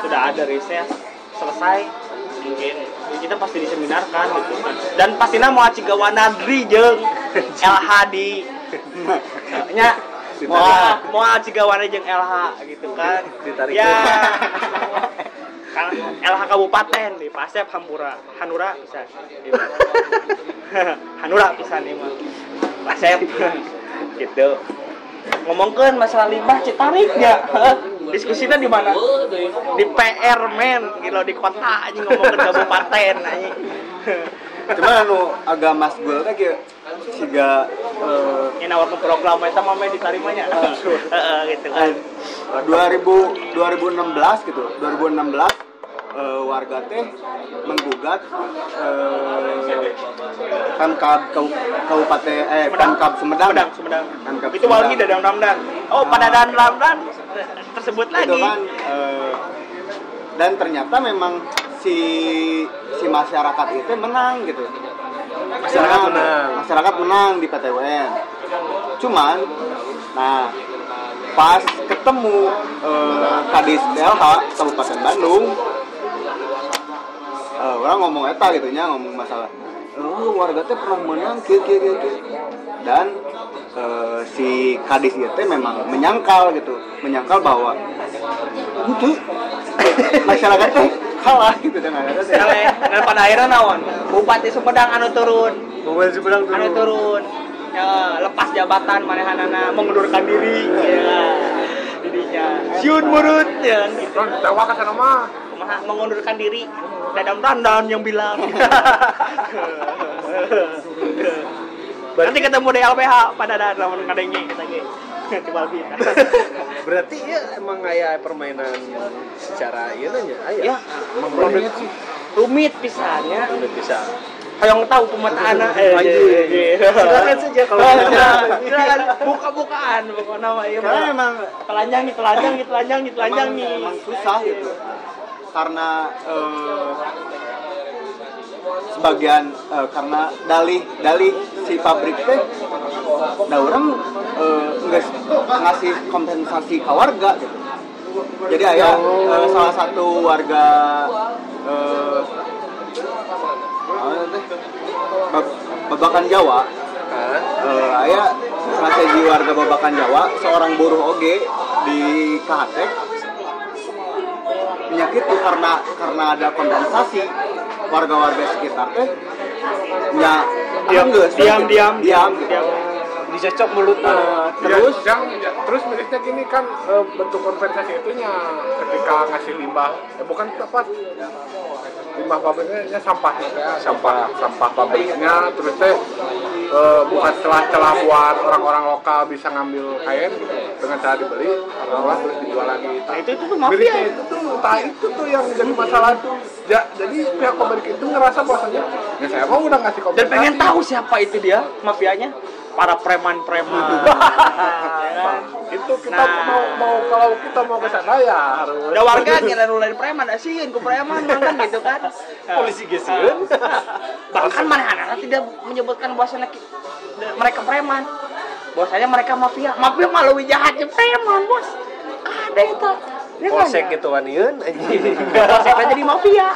Sudah ada riset selesai mungkin. Kita pasti diseminarkan gitu kan. Dan pastinya mau ciga wanadri jeung LH di nya mau mau ciga wanadri jeung LH gitu kan? Ditarik ya. Ke- kan LH kabupaten di Pasep Hampura Hanura bisa Hanura bisa nih mah Pasep. Gitu. Ngomongkan masalah limbah Citarik ya diskusinya di mana? Di PR men. Gitu di kota aja ngomongin kabupaten aja Cuma anu agak mas gue kayak siga eh, ini nawarkan program itu mah ditarimanya gitu kan. 2000 2016 gitu. 2016 eh, warga teh menggugat eh, Pemkab Kabupaten eh Pemkab Sumedang. Sumedang Sumedang. Pemkab itu Sumedang. dadang damdan oh pada dan damdan tersebut itu lagi. kan eh, dan ternyata memang si si masyarakat itu menang gitu Masyarakat menang. masyarakat menang di PTWN cuman nah pas ketemu eh, kadis LH Kabupaten Bandung eh, orang ngomong eta gitu nya ngomong masalah oh warga teh pernah menang kieu kieu kieu." dan eh, si kadis itu memang menyangkal gitu menyangkal bahwa itu masyarakat teh kalah gitu dengan ada teh. Kale, dan pada akhirnya naon? Bupati Sumedang anu turun. Mobil seberang anu turun. Ya, lepas jabatan manehanana mengundurkan diri. Ya dirinya siun murut. Ya gitu. kan Jawa ke sana mah. Kumaha mengundurkan diri? Dadam Tandan yang bilang. Nanti ketemu di LPH pada ada lawan kadengnya kita ge. Tibal bisa. Berarti ya emang kayak permainan secara iya. Nanya Ya, ayah emang rumit sih rumit pisannya. udah bisa Hayong tahu pemetaan eh. Silakan saja kalau silakan. Buka-bukaan pokoknya nama iya karena mah. emang telanjangi telanjangi telanjangi telanjangi. emang, emang susah gitu. Karena eh, sebagian eh, karena dalih dalih si pabrik teh nah orang eh, nggak ngasih kompensasi ke warga gitu jadi ayah eh, salah satu warga eh, Bab- babakan Jawa? Eh, ayah strategi warga Babakan Jawa seorang buruh oge di Kahatek menyakiti karena karena ada kompensasi warga-warga sekitar teh ya Diam, geus, diam, diam, diam gitu. diam. Dicocok mulutnya Eh, terus terus? yang terus mirisnya gini kan eh, bentuk kompensasi itunya ketika ngasih limbah eh bukan apa limbah pabriknya ya sampahnya ya sampah. Sampah pabriknya terus teh eh, bukan celah-celah buat orang-orang lokal bisa ngambil kain gitu dengan cara dibeli orang-orang terus dijual lagi. Nah, itu itu tuh mafia. Itu. tuh entah itu tuh yang jadi masalah tuh ya, jadi pihak pabrik itu ngerasa bahwasanya ya saya mau udah ngasih Dan kompensasi. pengen tahu siapa itu dia mafianya? Para preman-preman. itu kita Nah. mau mau kalau kita mau ke sana ya harus Ada warga ngira nulain preman, asiin ku preman kan gitu kan. polisi geseun Bahkan mana anak tidak menyebutkan bahwasanya mereka preman. Bahwasanya mereka mafia. Mafia malu jahatnya preman, Bos. Ada itu. Kan? polsek gitu waniun anjing Polsek aja di mafia.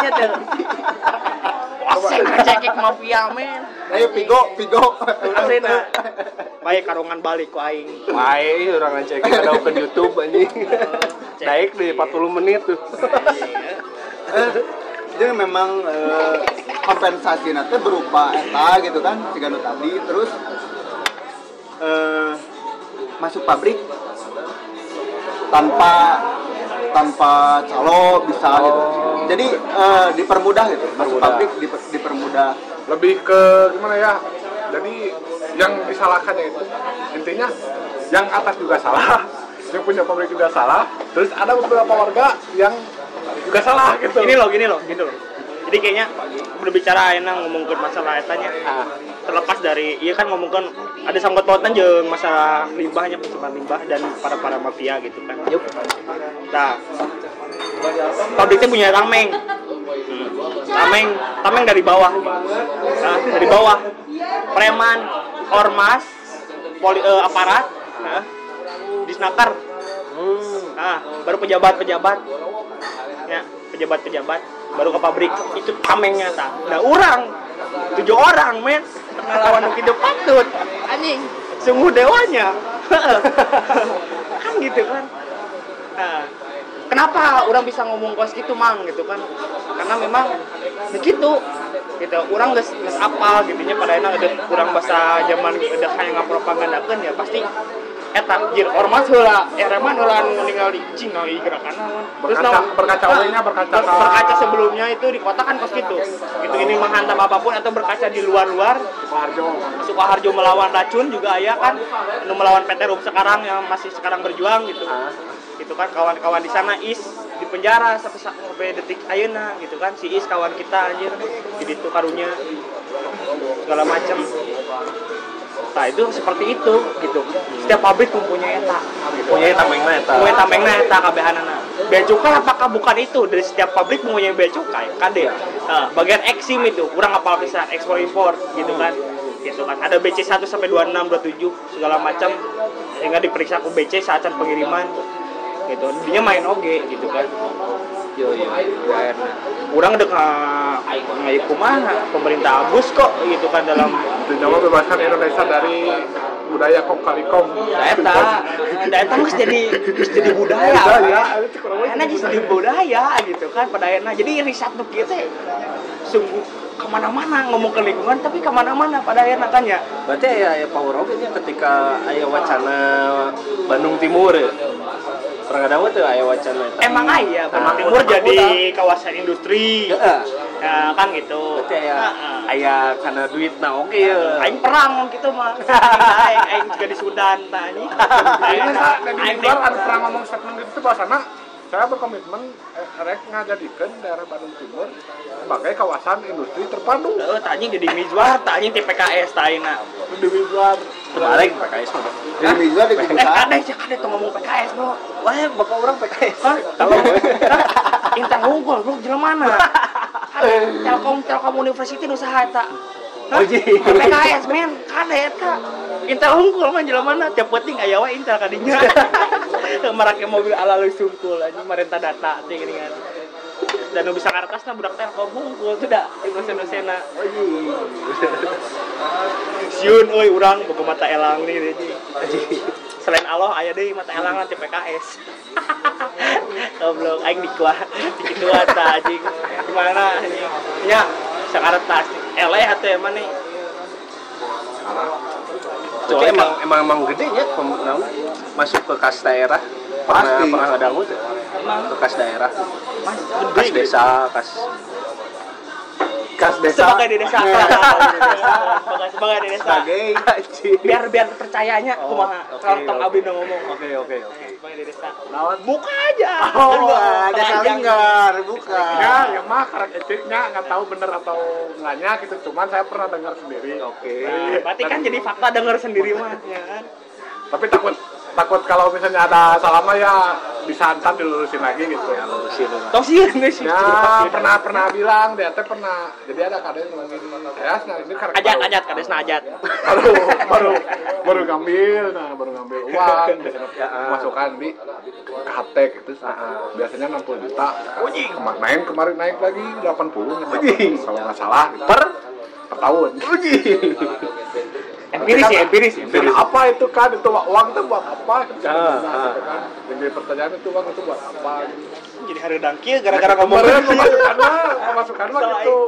Ya tuh. Polsek ngecekik mafia, men. ayo pigo pigo Aslinya. Baik karungan balik ku aing. Wae orang ngecek ada open YouTube anjing. Naik di 40 menit tuh. Eh, jadi memang eh, kompensasi nanti berupa eta gitu kan jika nu tadi terus eh, masuk pabrik tanpa tanpa calo bisa gitu. Jadi eh, dipermudah gitu masuk Dipermudah. pabrik diper- dipermudah. Lebih ke gimana ya? Jadi yang disalahkannya itu intinya yang atas juga salah yang punya pabrik juga salah terus ada beberapa warga yang juga salah gitu. Gini loh, gini loh, gini loh. Jadi kayaknya berbicara enak ngomongin masalah etanya terlepas dari iya kan ngomongin ada sangkut pautan jeung masalah limbahnya pencemaran limbah dan para para mafia gitu kan. Yuk. Nah, pabriknya punya tameng. Hmm. Tameng, tameng dari bawah. Nah, dari bawah. Preman, ormas, poli, eh, aparat, nah, disnaker. Nah, baru pejabat-pejabat. Ya, pejabat-pejabat baru ke pabrik itu tamengnya tak. Nah, orang tujuh orang men. Pengalaman hidup patut. Anjing. Sungguh dewanya. Kan gitu kan. Nah, kenapa orang bisa ngomong kos gitu mang gitu kan? Karena memang begitu gitu. Orang nggak nggak apal gitunya pada enak udah kurang bahasa zaman udah kayak ngapropagandakan ya pasti eta jir ormas heula ereman heula anu ninggal di cing euy gerakan naon. Berkaca- berkaca we-nya, berkaca ber- ka- berkaca sebelumnya itu di kota kan kos gitu gitu ini menghantam apa pun atau berkaca di luar-luar. Sukoharjo Sukoharjo melawan racun juga ya kan. Anu melawan PT RUP sekarang yang masih sekarang berjuang gitu. Gitu kan kawan-kawan di sana is di penjara sampai sampai detik ayeuna gitu kan. Si is kawan kita anjir jadi itu karunya. Segala macam nah itu seperti itu gitu. Setiap pabrik mempunyai eta gitu. Punya tamengna eta. Mempunyai tamengna eta kabehanana bea cukai apakah bukan itu? Dari setiap pabrik mempunyai bea cukai kade nah, bagian eksim itu kurang apa bisa ekspor impor gitu kan? Gitu kan. Ada BC 1 sampai 26 27 segala macam. Sehingga diperiksa ke BC saat pengiriman gitu. Dia main oge gitu kan Yo yo. Kurang nggak kumaha pemerintah abus kok gitu kan dalam itu nyawa bebaskan Indonesia dari budaya kong kali kong Eta, eta mah jadi geus jadi budaya. Budaya, Enak geus jadi budaya gitu kan pada enak. Jadi riset nu kieu teh sungguh ke mana-mana ngomong ke lingkungan tapi ke mana-mana pada enak kan ya. Berarti aya aya power oge nya ketika aya wacana Bandung Timur Perang ada tuh aya wacana eta. emang aya Bandung Nah, Timur jadi kawasan industri Heeh. ya kan gitu Berarti aya Heeh. aya kana duitna oge ya. Aing perang gitu mah. Aing aing juga di Sudan tanya. Aing luar ada pernah ngomong statement gitu tuh bahasana saya berkomitmen eh, rek ngajadikeun daerah Bandung Timur sebagai kawasan industri terpadu. Heeh, tanya jadi mizwar, tanya di PKS tanya. Di luar Kemarin PKS mah. Jadi minggu di Eh, kubu kadeh sih tuh ngomong PKS, Bro. Wah, bapak orang PKS. Hah? Kalau Intan unggul, Bro, jelema mana? Telkom Telkom University nu saha Oh, iya. PKS men, kadeh eta. Intel unggul mah jelema mana? Tiap penting aya wae Intel kadinya. Marake mobil ala lu sungkul anjing marenta data teh geuningan. Dan bisa kartasna budak Telkom unggul tuh dah dosen-dosena. Siun euy urang boga mata elang nih deh. Selain Allah aya deui mata elang nanti PKS. Goblok aing dikuah dikituan tah anjing. Gimana anjing? Nya sekarang tas eleh atuh emang nih. Itu emang emang emang gede ya masuk ke kas daerah. Pernah Pasti. pernah ada tuh. Ke kas daerah, kas desa, kas kas desa. Sebagai di desa. Sebagai sebagai di desa. Sebagai biar biar percayanya Oh, kumaha kalau tong oke. abdi ngomong. Oke oke oke. sebagai di desa. Buka aja. Oh ada kalinggar bukan Ya, ya mah karakteristiknya nggak tahu bener atau enggaknya gitu. Cuman saya pernah dengar sendiri. Oke. Nah, berarti kan jadi fakta denger sendiri mah ya kan? Tapi takut takut kalau misalnya ada salah mah ya bisa antar dilurusin lagi gitu. Ya. Lurusin lah. tong sih. Ya pernah pernah bilang dia teh pernah. Jadi ada kadang ngomongin saya nah ini karakter ajat ajat kadesna ajat. Baru baru baru ngambil nah baru ngambil uang. Ya, ah. masukkan di KHT gitu biasanya 60 juta. Kema- main kemarin naik lagi 80 nya kalau nggak salah gitu. Per? Per tahun empiris ya empiris apa itu kan? Itu uang itu buat apa? Ah, ah. jadi pertanyaan itu uang itu buat apa? Jadi hari dangkil gara-gara ngomong. kemarin pemasukan mah pemasukan mah gitu.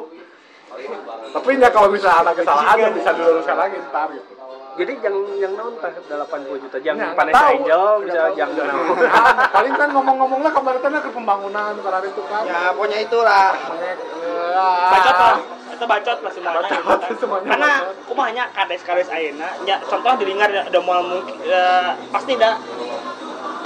Tapi ya kalau misalnya ada kesalahan ya bisa diluruskan lagi ntar gitu Jadi yang yang naon tah 80 juta. Jang Ya, nggak Vanessa tahu. Angel bisa jang naon. Nah, paling kan ngomong-ngomongnya kemarin kan ke pembangunan kemarin itu kan. Ya pokoknya itulah. Bacot lah itu bacot lah semuanya. Bacot, gitu kan. semuanya. Karena kumahnya kades kades ayeuna. Ya contoh di lingkar ada mau mungkin ya, pasti ada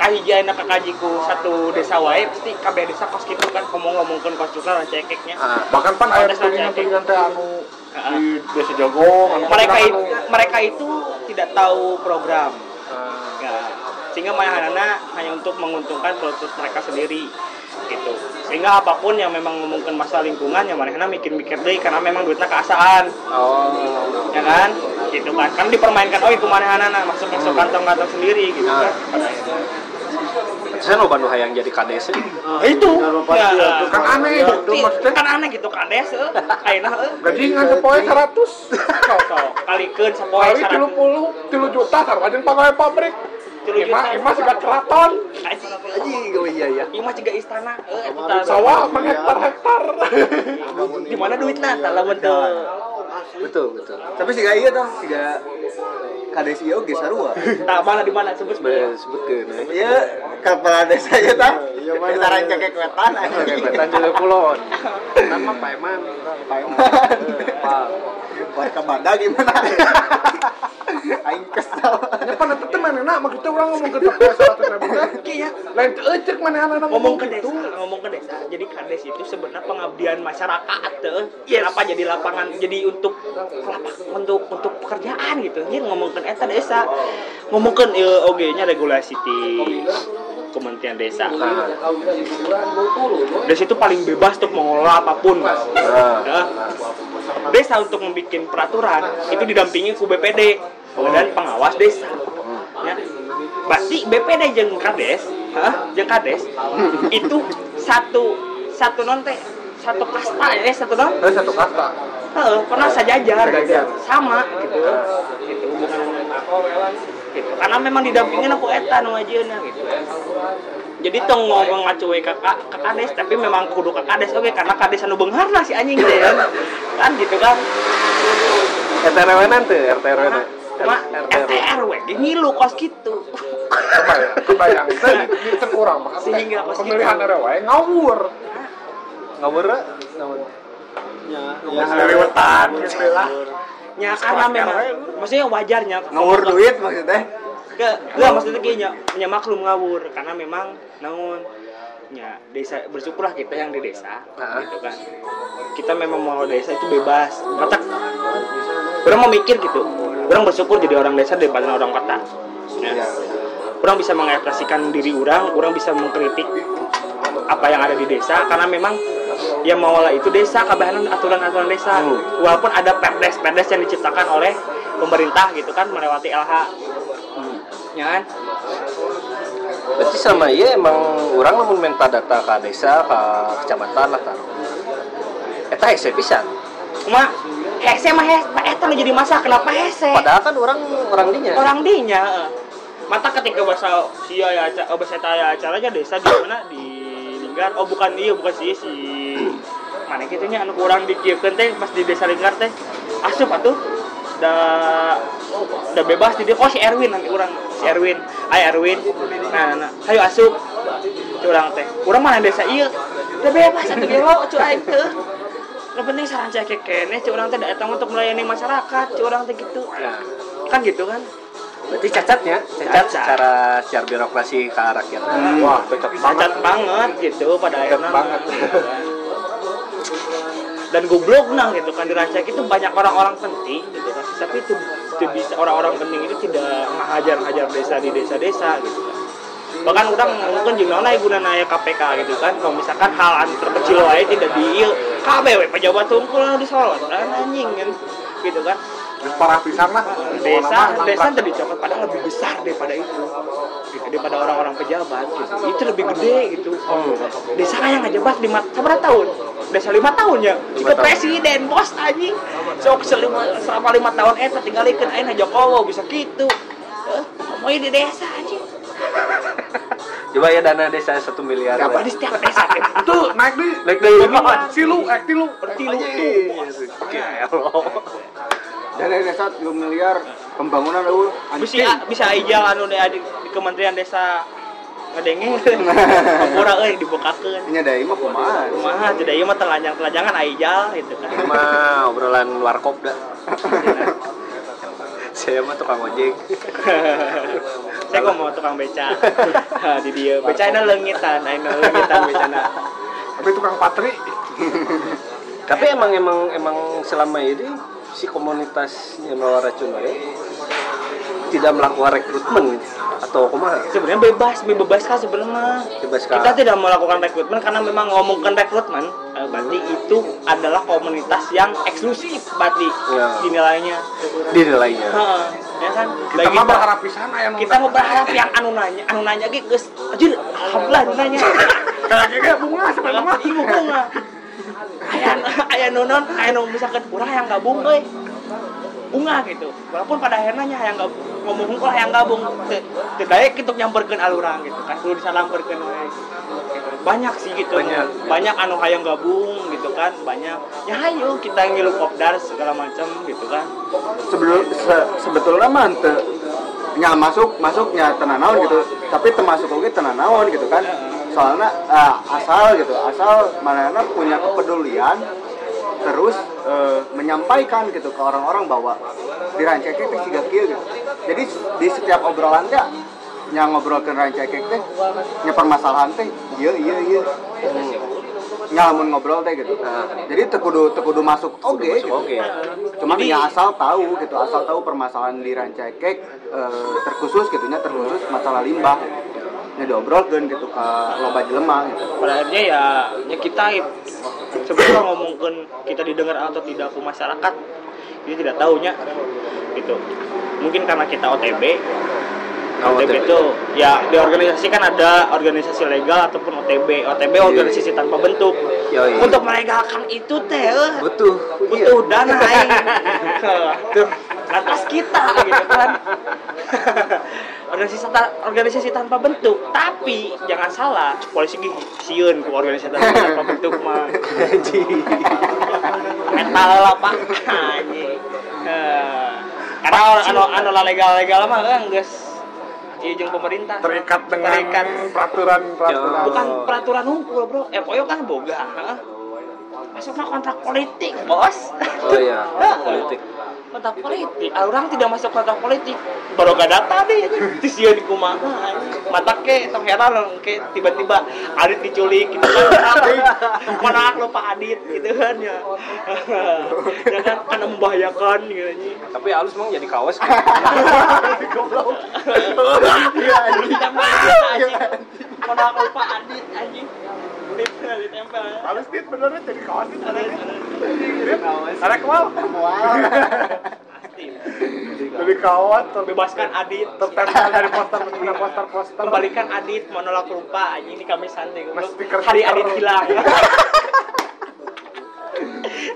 kahiji ayeuna kakajiku satu desa wae pasti kabeh desa kos kitu kan ngomong-ngomongkeun kos juga lah cekeknya. Ah, bahkan pan air Kontestan tulingan teh anu Ah. di desa Jagong anu mereka anu- itu mereka itu tidak tahu program. Ah. ya sehingga mayahanana hanya untuk menguntungkan produk mereka sendiri gitu. Sehingga apa pun yang memang ngomongkan masalah lingkungan ya mereka mikir-mikir deh karena memang duitnya keasaan. Oh. ya kan? Gitu kan? Kan dipermainkan oh itu manehanana masuk masuk kantong-kantong sendiri gitu kan Saya lo Bandung hayang jadi kades. Nah, itu. Ya, kan aneh Iya, maksudnya? Kan aneh gitu kades ayeuna eh. gaji ngan sepoe 100 Sok, kalikeun kali 100. 30 3 juta sarwa jeung pegawai pabrik. Ima, ima siga keraton. Anjing. Oh iya iya. Ieu mah juga istana eh sawah menghektar-hektar di mana duitna tah lamun teu Betul betul. tapi sih iya tah siga kades ieu ge sarua tah mana di mana sebut Sebenarnya sebutkeun. Iya, kepala desa ya tah. Iya mana? Wetan aja. Kayak betan juga kulon. Kan mah Pak Eman. Pak Banda gimana? Aing kesel. Mah kita urang ngomong ke 100 ribu teh Iya. lain teu cek manehna ngomong ke gitu desa ngomong ke desa jadi kades itu sebenarnya pengabdian masyarakat tuh kenapa jadi lapangan jadi untuk lapak untuk untuk pekerjaan gitu dia ngomong ke eta desa ngomong ke oge nya regulasi di Kementerian Desa. Desa itu paling bebas untuk mengelola apa pun, mas. Ya. Desa untuk membuat peraturan itu didampingi ku BPD, Badan Pengawas Desa. Ya. Berarti BPD jeung Kades, hah? jeung Kades. Itu satu satu non teh satu kasta ya satu non? Eh, satu kasta. Heeh, pernah sajajar Sejajar. sama gitu. Gitu bukan gitu karena memang didampingin aku eta nu ajeuna gitu. Jadi tong ngomong ngacuwe ke ke kades tapi memang kudu ke kades oke karena kades anu beunghar lah si anjing teh kan kan gitu kan RT RW nanti RT RW cuma RT RW ge ngilu kos gitu. Kebayang kebayang. Teh di di teu urang mah Sehingga pas pemilihan kita- era wae ngawur. Ngawur ngawur ya ya dari wetan gitu lah Ya karena memang maksudnya wajarnya. Ngawur duit maksudnya? Ke enggak maksudnya kayaknya punya maklum ngawur. Karena memang namun ya desa bersyukurlah kita yang di desa Nah. gitu kan. Kita memang mau desa itu bebas kata orang mau mikir gitu orang bersyukur jadi orang desa daripada orang kota. Ya. orang bisa mengekspresikan diri orang orang bisa mengkritik apa yang ada di desa karena memang yang mengolah itu desa kabahan aturan-aturan desa. Walaupun ada perdes perdes yang diciptakan oleh pemerintah gitu kan melewati LH ya kan berarti sama iya emang orang lamun minta data ke desa ke kecamatan lah taruh eta hese pisan. Cuma hese mah hese eta jadi masalah. Kenapa hese? Padahal kan orang orang dinya. Orang dinya mata ketika bahasa sia ya acara oh, bahasa eta ya acaranya desa di mana? Di Linggar. Oh bukan iya bukan sih si mana gitu nya anu kurang dikieukeun teh pas di desa Linggar teh. Asup atuh da da bebas di dia oh si Erwin nanti orang si Erwin. Ay Erwin. Nah, nah ayo asup. Curang teh. Kurang mana desa? Iya. Udah bebas atuh gelo curang teh. Yang penting saran cek kene curang teh datang untuk melayani masyarakat curang teh gitu. Kan gitu kan? Berarti cacatnya cacat Cacat. secara secara birokrasi ke rakyat wah cocok banget cacat banget. gitu pada akhirnya. banget. dan goblok nah gitu kan di Rancak itu banyak orang-orang penting gitu kan. Tapi itu, itu bisa orang-orang penting itu tidak ngajar-ngajar desa di desa-desa gitu kan. Bahkan orang mungkin juga naik guna naya KPK gitu kan kalau misalkan hal terkecil wae tidak di KBW pejabat tungkul anu disorot anjing kan gitu kan parah pisan lah. Desa desa tuh dicopot padahal lebih besar daripada itu. Daripada orang-orang pejabat gitu. Itu lebih gede gitu. Desa yang ngejabat lima berapa tahun? Desa lima tahun ya? Jika presiden bos anjing. Sok selima selama lima tahun eh tinggalin aina Jokowi bisa gitu. Eh, mau di desa anjing. Coba ya dana desa satu miliar Gak di setiap desa tuh naik di Naik deui. silu eh tilu Tilu. dan dari desa 3 miliar pembangunan eueuh bisa bisa aja anu di, di Kementerian Desa ngadenge ngapura euy dibukakeun. Nya dari mah kumaha? Kumaha tidak ieu mah telanjang-telanjangan aijal gitu kan. Ini mah obrolan warkop dah saya mah tukang ojek. Saya kok mau tukang beca. di dia. Becana leungitan, ayeuna leungitan becana. tapi tukang patri. Tapi emang emang emang selama ini si komunitasnya Mawar Racun ini tidak melakukan rekrutmen gitu. atau kumaha Sebenarnya bebas, bebas kan sebenarnya. bebas kah? Kita tidak melakukan rekrutmen karena memang ngomongkan rekrutmen, eh, berarti itu adalah komunitas yang eksklusif berarti Ya. dinilainya. dinilainya Heeh, ya kan? kita Bagi mah berharap pisan aya nu kita mau berharap yang anu nanya, anu nanya ge geus anjir, alhamdulillah anu nanya. ge bunga sebenarnya mah bunga. Aya aya nonon, aya nu misalkan urang yang gabung euy. Bunga gitu. Walaupun pada akhirnya nya hayang gabung, ngomong hungkul hayang gabung. Daek kitu nyamperkeun alurang gitu kan. Kudu disalamperkeun we. Gitu. Banyak sih gitu. Banyak. Banyak anu hayang gabung gitu kan, banyak. Ya hayu kita ngilu kopdar segala macam gitu kan. sebelum se- sebetulnya mah teu nya masuk masuknya tenanawan gitu tapi termasuk oke tenanawan gitu kan soalnya ah, asal gitu asal mana punya kepedulian terus eh, menyampaikan gitu ke orang-orang bahwa di Rancakek teh siga kieu gitu. Jadi di setiap obrolan teh yang ngobrolkeun Rancakek teh nya permasalahan teh iya iya iya. Ngalamun ngobrol teh gitu. Jadi tekudu tekudu masuk oke gitu. oke cuman Jadi- ya asal tahu gitu asal tahu permasalahan di Rancakek eh, terkhusus gitu nya terkhusus masalah limbah. Nya diobrolkeun gitu ke loba jelema gitu. Pada akhirnya ya ya kita sebelum ngomongkan kita didengar atau tidak ke masyarakat dia tidak tahunya gitu. Mungkin karena kita OTB OTB itu ya di organisasi kan ada organisasi legal ataupun OTB OTB organisasi tanpa bentuk. Yoi. untuk melegalkan itu teh eh, butuh butuh dana aing. tuh lantas kita gitu kan. Organisasi ta- organisasi tanpa bentuk. Tapi jangan salah polisi gih sieun ku organisasi tanpa bentuk mah. Metal lah pak. Anjing. Eh, karena anu anu legal legal mah kan geus iya jeung pemerintah. Terikat dengan Terikat. peraturan peraturan bukan peraturan hukum bro. FOIO kan boga masuk mah kontrak politik bos. Oh iya politik kontrak politik. Ah, orang tidak masuk kontrak politik. Baru gak data deh di sieun di kumaha mata ke tong heran ke. Tiba-tiba Adit diculik gitu kan. Mana lupa Adit? Gitu kan ya. Ya kan karena membahayakan gitu nya. tapi halus emang jadi kaos. Ditempel anjing. Mana lupa Adit anjing ditempel ditempel halus dit benernya jadi kawan dit ada kewal jadi kawan ter bebaskan Adit. tertempel dari poster poster poster poster. Kembalikan Adit menolak lupa anjing ini kami santai stiker- hari. Adit hilang.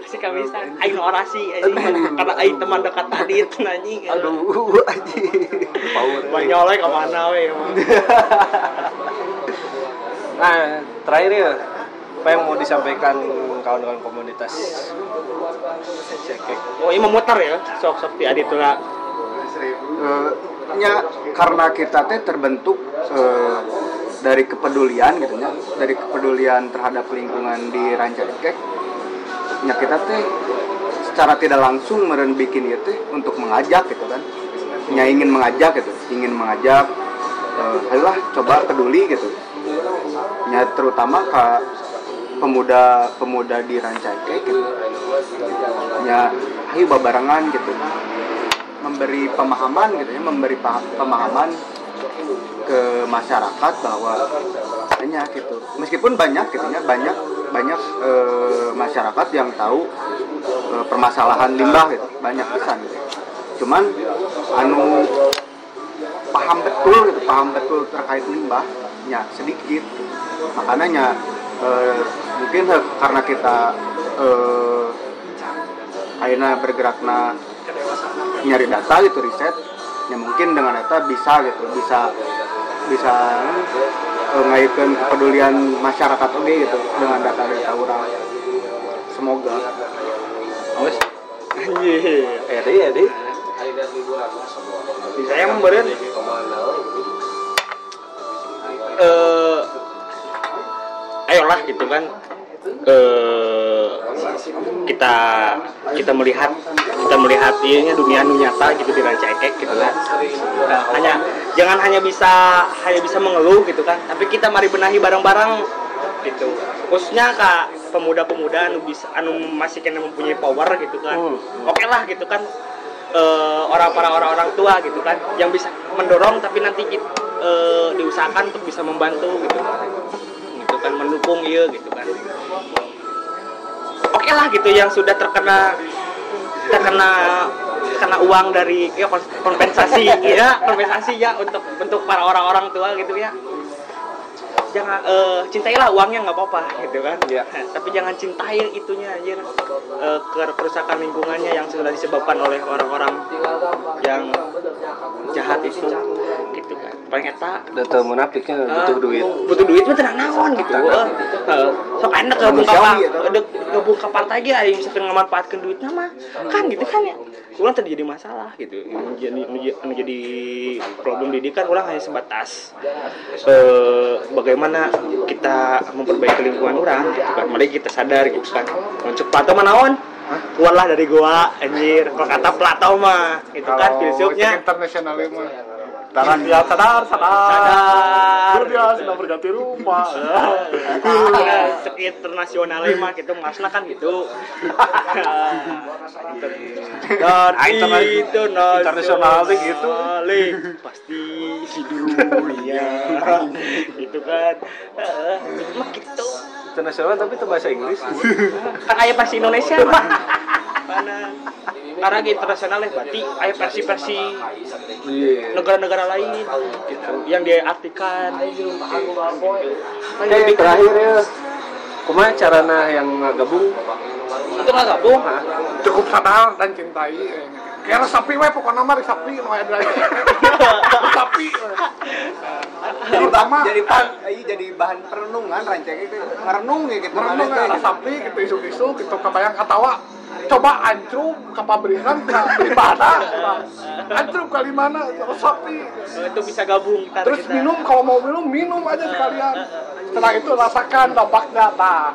Si kami santai aing orasi anjing. Karena aing teman dekat Adit anjing. Aduh anjing. Banyolek ke mana we. nah terakhir ya apa yang mau disampaikan kawan-kawan komunitas? Cekek oh ini memutar ya sok sok di Adit tuh lah Eh, nya karena kita teh terbentuk eh, dari kepedulian gitu nya dari kepedulian terhadap lingkungan di Rancaikek nya kita teh secara tidak langsung meren bikin itu untuk mengajak gitu kan. Nya ingin mengajak gitu ingin mengajak eh, ayolah coba peduli gitu nya terutama ke pemuda-pemuda di Rancaikek gitu. Nya ayo babarengan gitu. Memberi pemahaman gitu ya memberi pemahaman ke masyarakat bahwa hanya gitu. Meskipun banyak gitu ya banyak banyak eh, masyarakat yang tahu eh, permasalahan limbah gitu banyak pesan. Gitu. cuman anu paham betul gitu paham betul terkait limbah nya sedikit. Makanya eh, mungkin karena kita eh, akhirnya bergerakna nyari data gitu riset ya mungkin dengan data bisa gitu bisa bisa eh, ngaitkan kepedulian masyarakat oke gitu dengan data-data orang. Semoga. Iya. eh deh ya deh saya memberen eh ayolah gitu kan. Eh kita kita melihat kita melihat ini dunia nu nyata gitu di Rancaikek gitu kan. Nah, hanya jangan hanya bisa hanya bisa mengeluh gitu kan. Tapi kita mari benahi bareng-bareng gitu. Khususnya kak pemuda-pemuda anu bisa anu masih kena mempunyai power gitu kan. Oke lah gitu kan eh, orang para orang-orang tua gitu kan yang bisa mendorong tapi nanti kita, eh, diusahakan untuk bisa membantu gitu. Gitu kan mendukung iya gitu kan. Oke lah gitu yang sudah terkena terkena kena uang dari ya kompensasi ya kompensasi ya untuk untuk para orang-orang tua gitu ya jangan eh, cintailah uangnya nggak apa-apa gitu kan? Iya. tapi jangan cintai itunya anjir. Eh, kerusakan lingkungannya yang sudah disebabkan oleh orang-orang yang jahat itu gitu kan? Paling udah tau munafiknya butuh Eh, duit. butuh duit mah tenang naon gitu. Eh, sok enak gabung ke Manusiawi, ya, partai ge aing bisa ngamanfaatkeun duit nama kan gitu kan ya kurang terjadi masalah gitu. Menjadi menjadi, menjadi problem didikan orang hanya sebatas eh, bagaimana kita memperbaiki lingkungan orang gitu kan. Mari kita sadar gitu kan. Untuk Plato mah naon? Keluarlah dari gua anjir. Kalau kata Plato mah itu kan filsufnya. internasionalisme Darah dia sadar, sadar. sadar Dunia sudah berganti. Nah, sek internasional mah gitu masna kan gitu. Dan Interna- itu internasional tuh gitu. pasti di dunia gitu kan. Heeh, mah gitu. internasional tapi itu bahasa Inggris Kan aya versi Indonesia. Mana? Karena internasional ya berarti aya versi-versi negara-negara lain gitu yang diartikan gitu. Oke, terakhir ya. Kumaha carana yang gabung? Itu nggak gabung. Cukup sadar dan cintai. Kira sapi we pokoknya mah di sapi aya di sapi. jadi Terutama jadi bahan iya, jadi bahan perenungan rancang itu merenung ya gitu merenung ada teh. sapi gitu isu-isu gitu kebayang katawa coba ancrum ke pabrikan ke di mana? Ancrum kali mana? Resapi Oh, itu bisa gabung terus kita. minum kalau mau minum minum aja sekalian. Setelah itu rasakan dampaknya nah.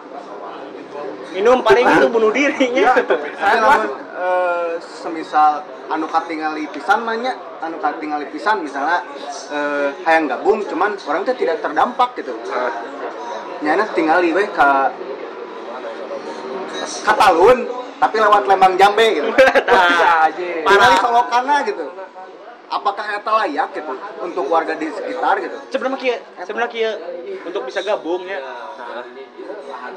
Minum paling itu bunuh dirinya. Ya Tapi lamun eh, semisal anu katingali pisan banyak anu katingali pisan misalnya eh, hayang gabung cuman orang teh tidak terdampak gitu. Nyana tinggali we ka Katalun tapi lewat Lembang Jambe gitu. Nah, tinggali Solokana gitu. Apakah eta layak gitu untuk warga di sekitar gitu? Sebenarnya kia sebenarnya kia untuk bisa gabung ya.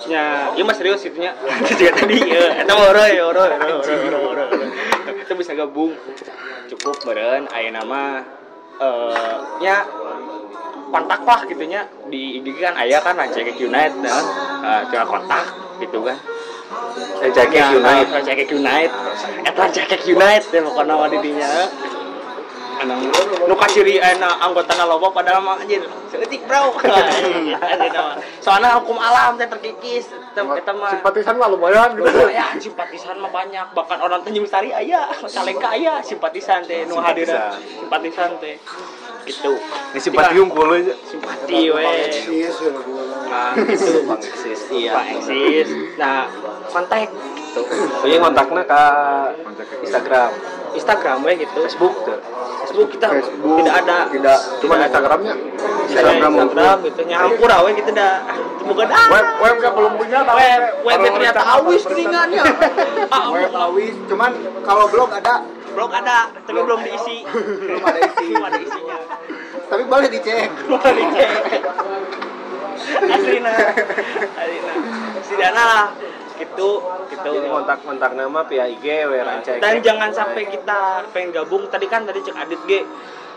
Ya iya mas serius gitu nya juga tadi. Ya eta oroy oroy oroy, oroy, oroy, oroy. kita bisa gabung. Cukup beren aya nama eh nya kontak lah gitu nya di IG kan aya kan Rancakek Unite nah Eh, coba kontak gitu kan Rancakek Unite. Rancakek Unite eta Rancakek Unite ya pokoknya nama didinya Anang nu kasiri ana anggota loba padahal mah anjir seutik bro. Soalnya hukum alam teh terkikis eta mah simpatisan mah lumayan gitu. Ya simpatisan mah banyak. Bahkan orang Tanjung Sari aya Calengka aya simpatisan teh nu hadir simpatisan teh. Gitu. Ini simpati unggul aja. simpati we nah gitu Bang Eksis. Iya. Pak eksis. Nah kontak. Gitu. Punya kontaknya ke Instagram, Instagram we gitu. Facebook tuh. Facebook kita Facebook. tidak ada. Tidak. Cuma Instagramnya? Instagram, Instagram gitu. Nyampur awe gitu dah. Bukan ah web web kan belum punya tapi web web ternyata awis ringannya web awis. Cuman kalau blog ada. Blog ada tapi belum diisi. Belum ada isi belum ada isinya. Tapi boleh dicek. Boleh dicek Aslina Aslina Sidana lah. Gitu gitu. Jadi kontak-kontak nama via IG, we Rancakek. dan jangan sampai kita pengen gabung. Tadi kan tadi cek Adit G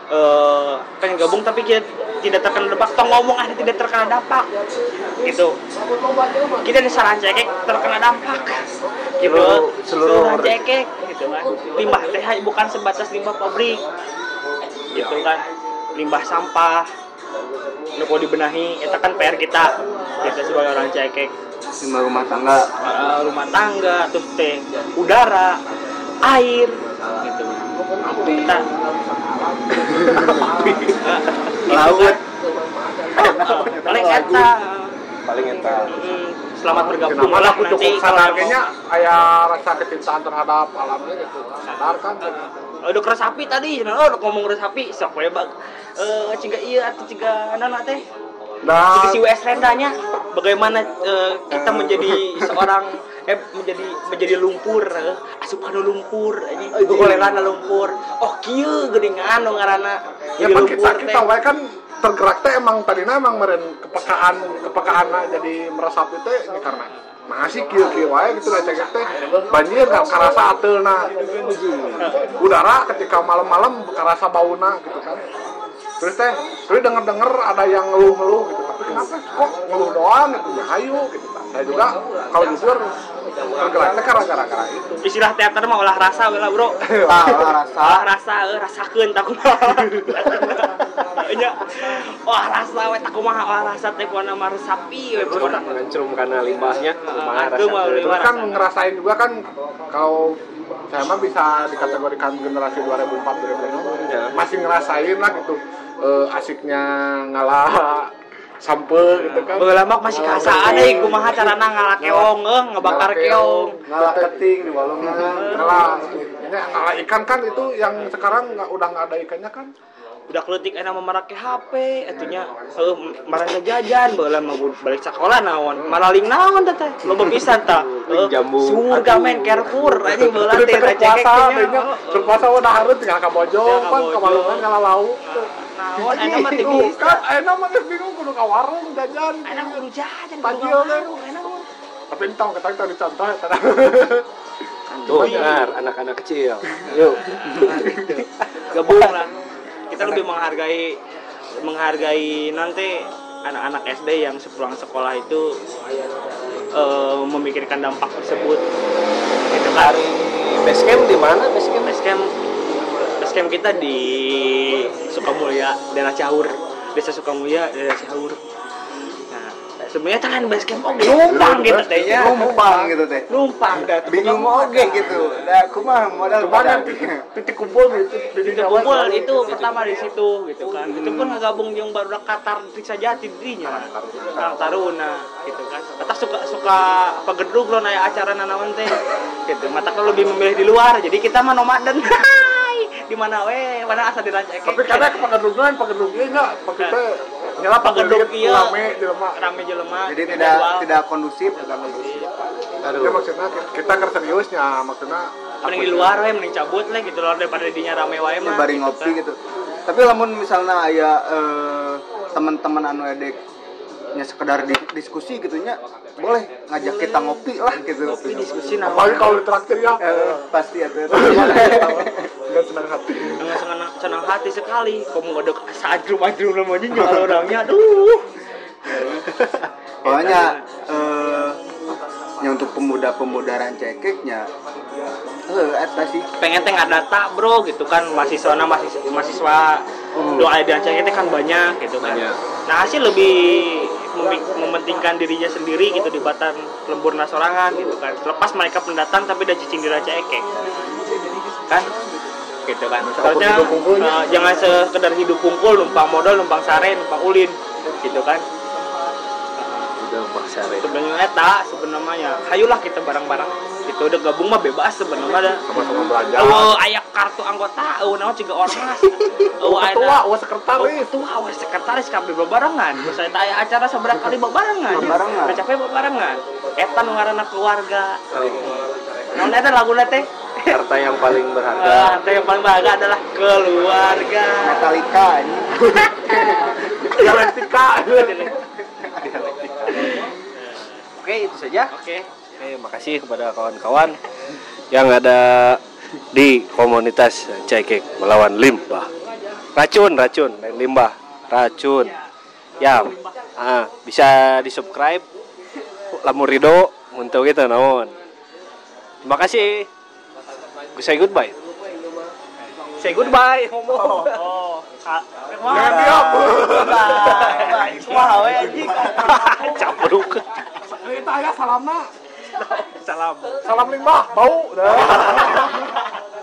eh, pengen gabung tapi kita tidak terkena dampak. Tong ngomong ada tidak terkena dampak. Gitu. Kita di saran cekek terkena dampak. Gitu. Seluruh- seluruh- cekek gitu kan. Limbah teh bukan sebatas limbah pabrik. Gitu kan. Limbah sampah nu mau dibenahi itu kan PR kita. Kita sebagai orang cekek. Lima rumah tangga. Eh, rumah tangga terus teh udara air gitu. Kita. Laut. Paling eta. Paling eta. Selamat bergabung. Kenapa lah cukup sadar kayaknya aya rasa kecintaan terhadap alamnya gitu. Sadar kan Oh, udah keresapi tadi, nah, oh, udah ngomong keresapi, sok we bag. Eh, ciga iya atau ciga nana teh. Ciga si WS Rendanya, bagaimana eh, kita menjadi seorang eh menjadi menjadi lumpur, eh, asupan lumpur, ini golerana lumpur. Oh, kieu geuningan nu ngaranna. ya kan kita lumpur kita wae kan tergerak teh emang tadinya emang meren kepekaan kepekaan jadi meresap itu ini karena masih kieu kieu wae gitu lah cek teh. Banjir nggak kerasa ateuna udara ketika malam-malam kerasa bauna gitu kan. Terus teh terus denger denger ada yang ngeluh ngeluh gitu tapi kenapa kok ngeluh doang gitu ya hayu gitu saya juga kalau jujur tergeraknya karena gara-gara itu. Istilah teater mah olah rasa lah, Bro. ah rasa. Olah rasa, eh, rasakeun tak kumaha. Nya. Wah, rasa we tak kumaha olah rasa teh kuana mah resapi we pokona. Ngancrum karena limbahnya. Kumaha Itu mah rasakeun. Terus kan ngerasain juga kan kalau saya mah bisa dikategorikan generasi 2004 2005 Ya. masih ngerasain lah gitu eh, asiknya ngalah sampe gitu kan Baheula mah masih kasaan deui kumaha carana ngalah keong eh ngebakar keong. ngalah keting di walungan ngalah ini ngalah ikan kan itu yang sekarang nggak udah nggak ada ikannya kan Udah kleutik enak memarake HP atunya. Heuh marana jajan baheula mah balik sekolah naon. Malaling naon teh loba pisan Ling jambu. surga men Carrefour anjing baheula teh kayaknya berpuasa udah harus tinggal ke bojong kan ka. Malungan ngalah lauk naon enak mah bingung kan enak mah bingung kudu ke warung jajan. Enak kudu jajan ngawarung, teh. enak tapi entah kita kita dicontoh ya tadi. Tuh, dengar anak-anak kecil. Yuk. gabung lah kita lebih menghargai menghargai nanti anak-anak SD yang sepulang sekolah itu eh, memikirkan dampak tersebut. Gitu kan. Hari base camp di mana? Base camp? base camp. Base camp kita di Sukamulya daerah Cahur. Desa Sukamulya daerah Cahur sebenarnya kan base camp oke numpang gitu tehnya numpang gitu teh. Numpang dah bingung oke gitu. Nah aku mah modal yang pada titik, kumpul gitu titik kumpul itu pertama di situ gitu kan. Itu pun ngagabung yang baru Qatar periksa jati dirinya. Kang Taruna gitu kan. Atas suka suka pagedrug lo naya acara nanawan teh. Gitu mata kalau lebih memilih di luar jadi kita mah nomaden. Di mana we? Mana asa dirancang tapi kadang pagedrugan pagedrugnya enggak pakai teh nyala pagedrug pagedrug iya. rame di lemah rame jelema jadi tidak tidak kondusif. Ya maksudnya kita kan seriusnya maksudnya mending di luar we mending cabut lah gitu loh daripada dinya rame wae mah bari gitu ngopi kan. gitu. Tapi lamun misalnya aya eh, teman-teman anu edek nya sekedar di- diskusi gitunya boleh ngajak kita ngopi lah gitu. Ngopi diskusi nah apalagi kalau ditraktir ya. Eh, pasti ya tuh dan senang hati. Dengan senang, senang hati sekali. Kamu ada sajrum ajrum namanya nyala orangnya. Aduh pokoknya eh yang untuk pemuda-pemuda rancekeknya eh eta sih? Pengen teh data bro gitu kan. Mahasiswa masih mahasiswa doa dan itu kan banyak gitu kan. Banyak. nah hasil lebih mementingkan dirinya sendiri gitu di batan lembur nasorangan gitu kan. Lepas mereka pendatang tapi udah cicing di raja ekek kan? Gitu kan. Soalnya eh, jangan sekedar hidup pungkul numpang modal numpang sare numpang ulin gitu kan sebenarnya eta sebenarnya hayulah kita bareng-bareng itu udah gabung mah bebas sebenarnya ada sama-sama belajar Oh, ayah kartu anggota, oh, nama juga ormas. Oh, ketua ada- wah sekretaris Oh, ketua, wah sekretaris kabeh bebarengan. Saya tanya acara seberapa kali bebarengan. Bebarengan. Capek bebarengan. Eta nu ngaranna keluarga. Naon eta laguna teh? harta yang paling berharga Ah, Harta yang paling berharga adalah keluarga. Metallica ini dialektika oke itu saja Oke. Oke, makasih kepada kawan-kawan yang ada di komunitas cekek melawan limbah. Racun, racun, lain limbah, racun. Ya, ah, bisa di subscribe. Lamun Rido, untuk gitu naon. Terima kasih. Say goodbye. Say goodbye. Oh, oh. Ka- Jangan diam. Bye. Bye. Wah, we anjing. Cabruk. Kita ya salamna Salam. salam limbah bau dah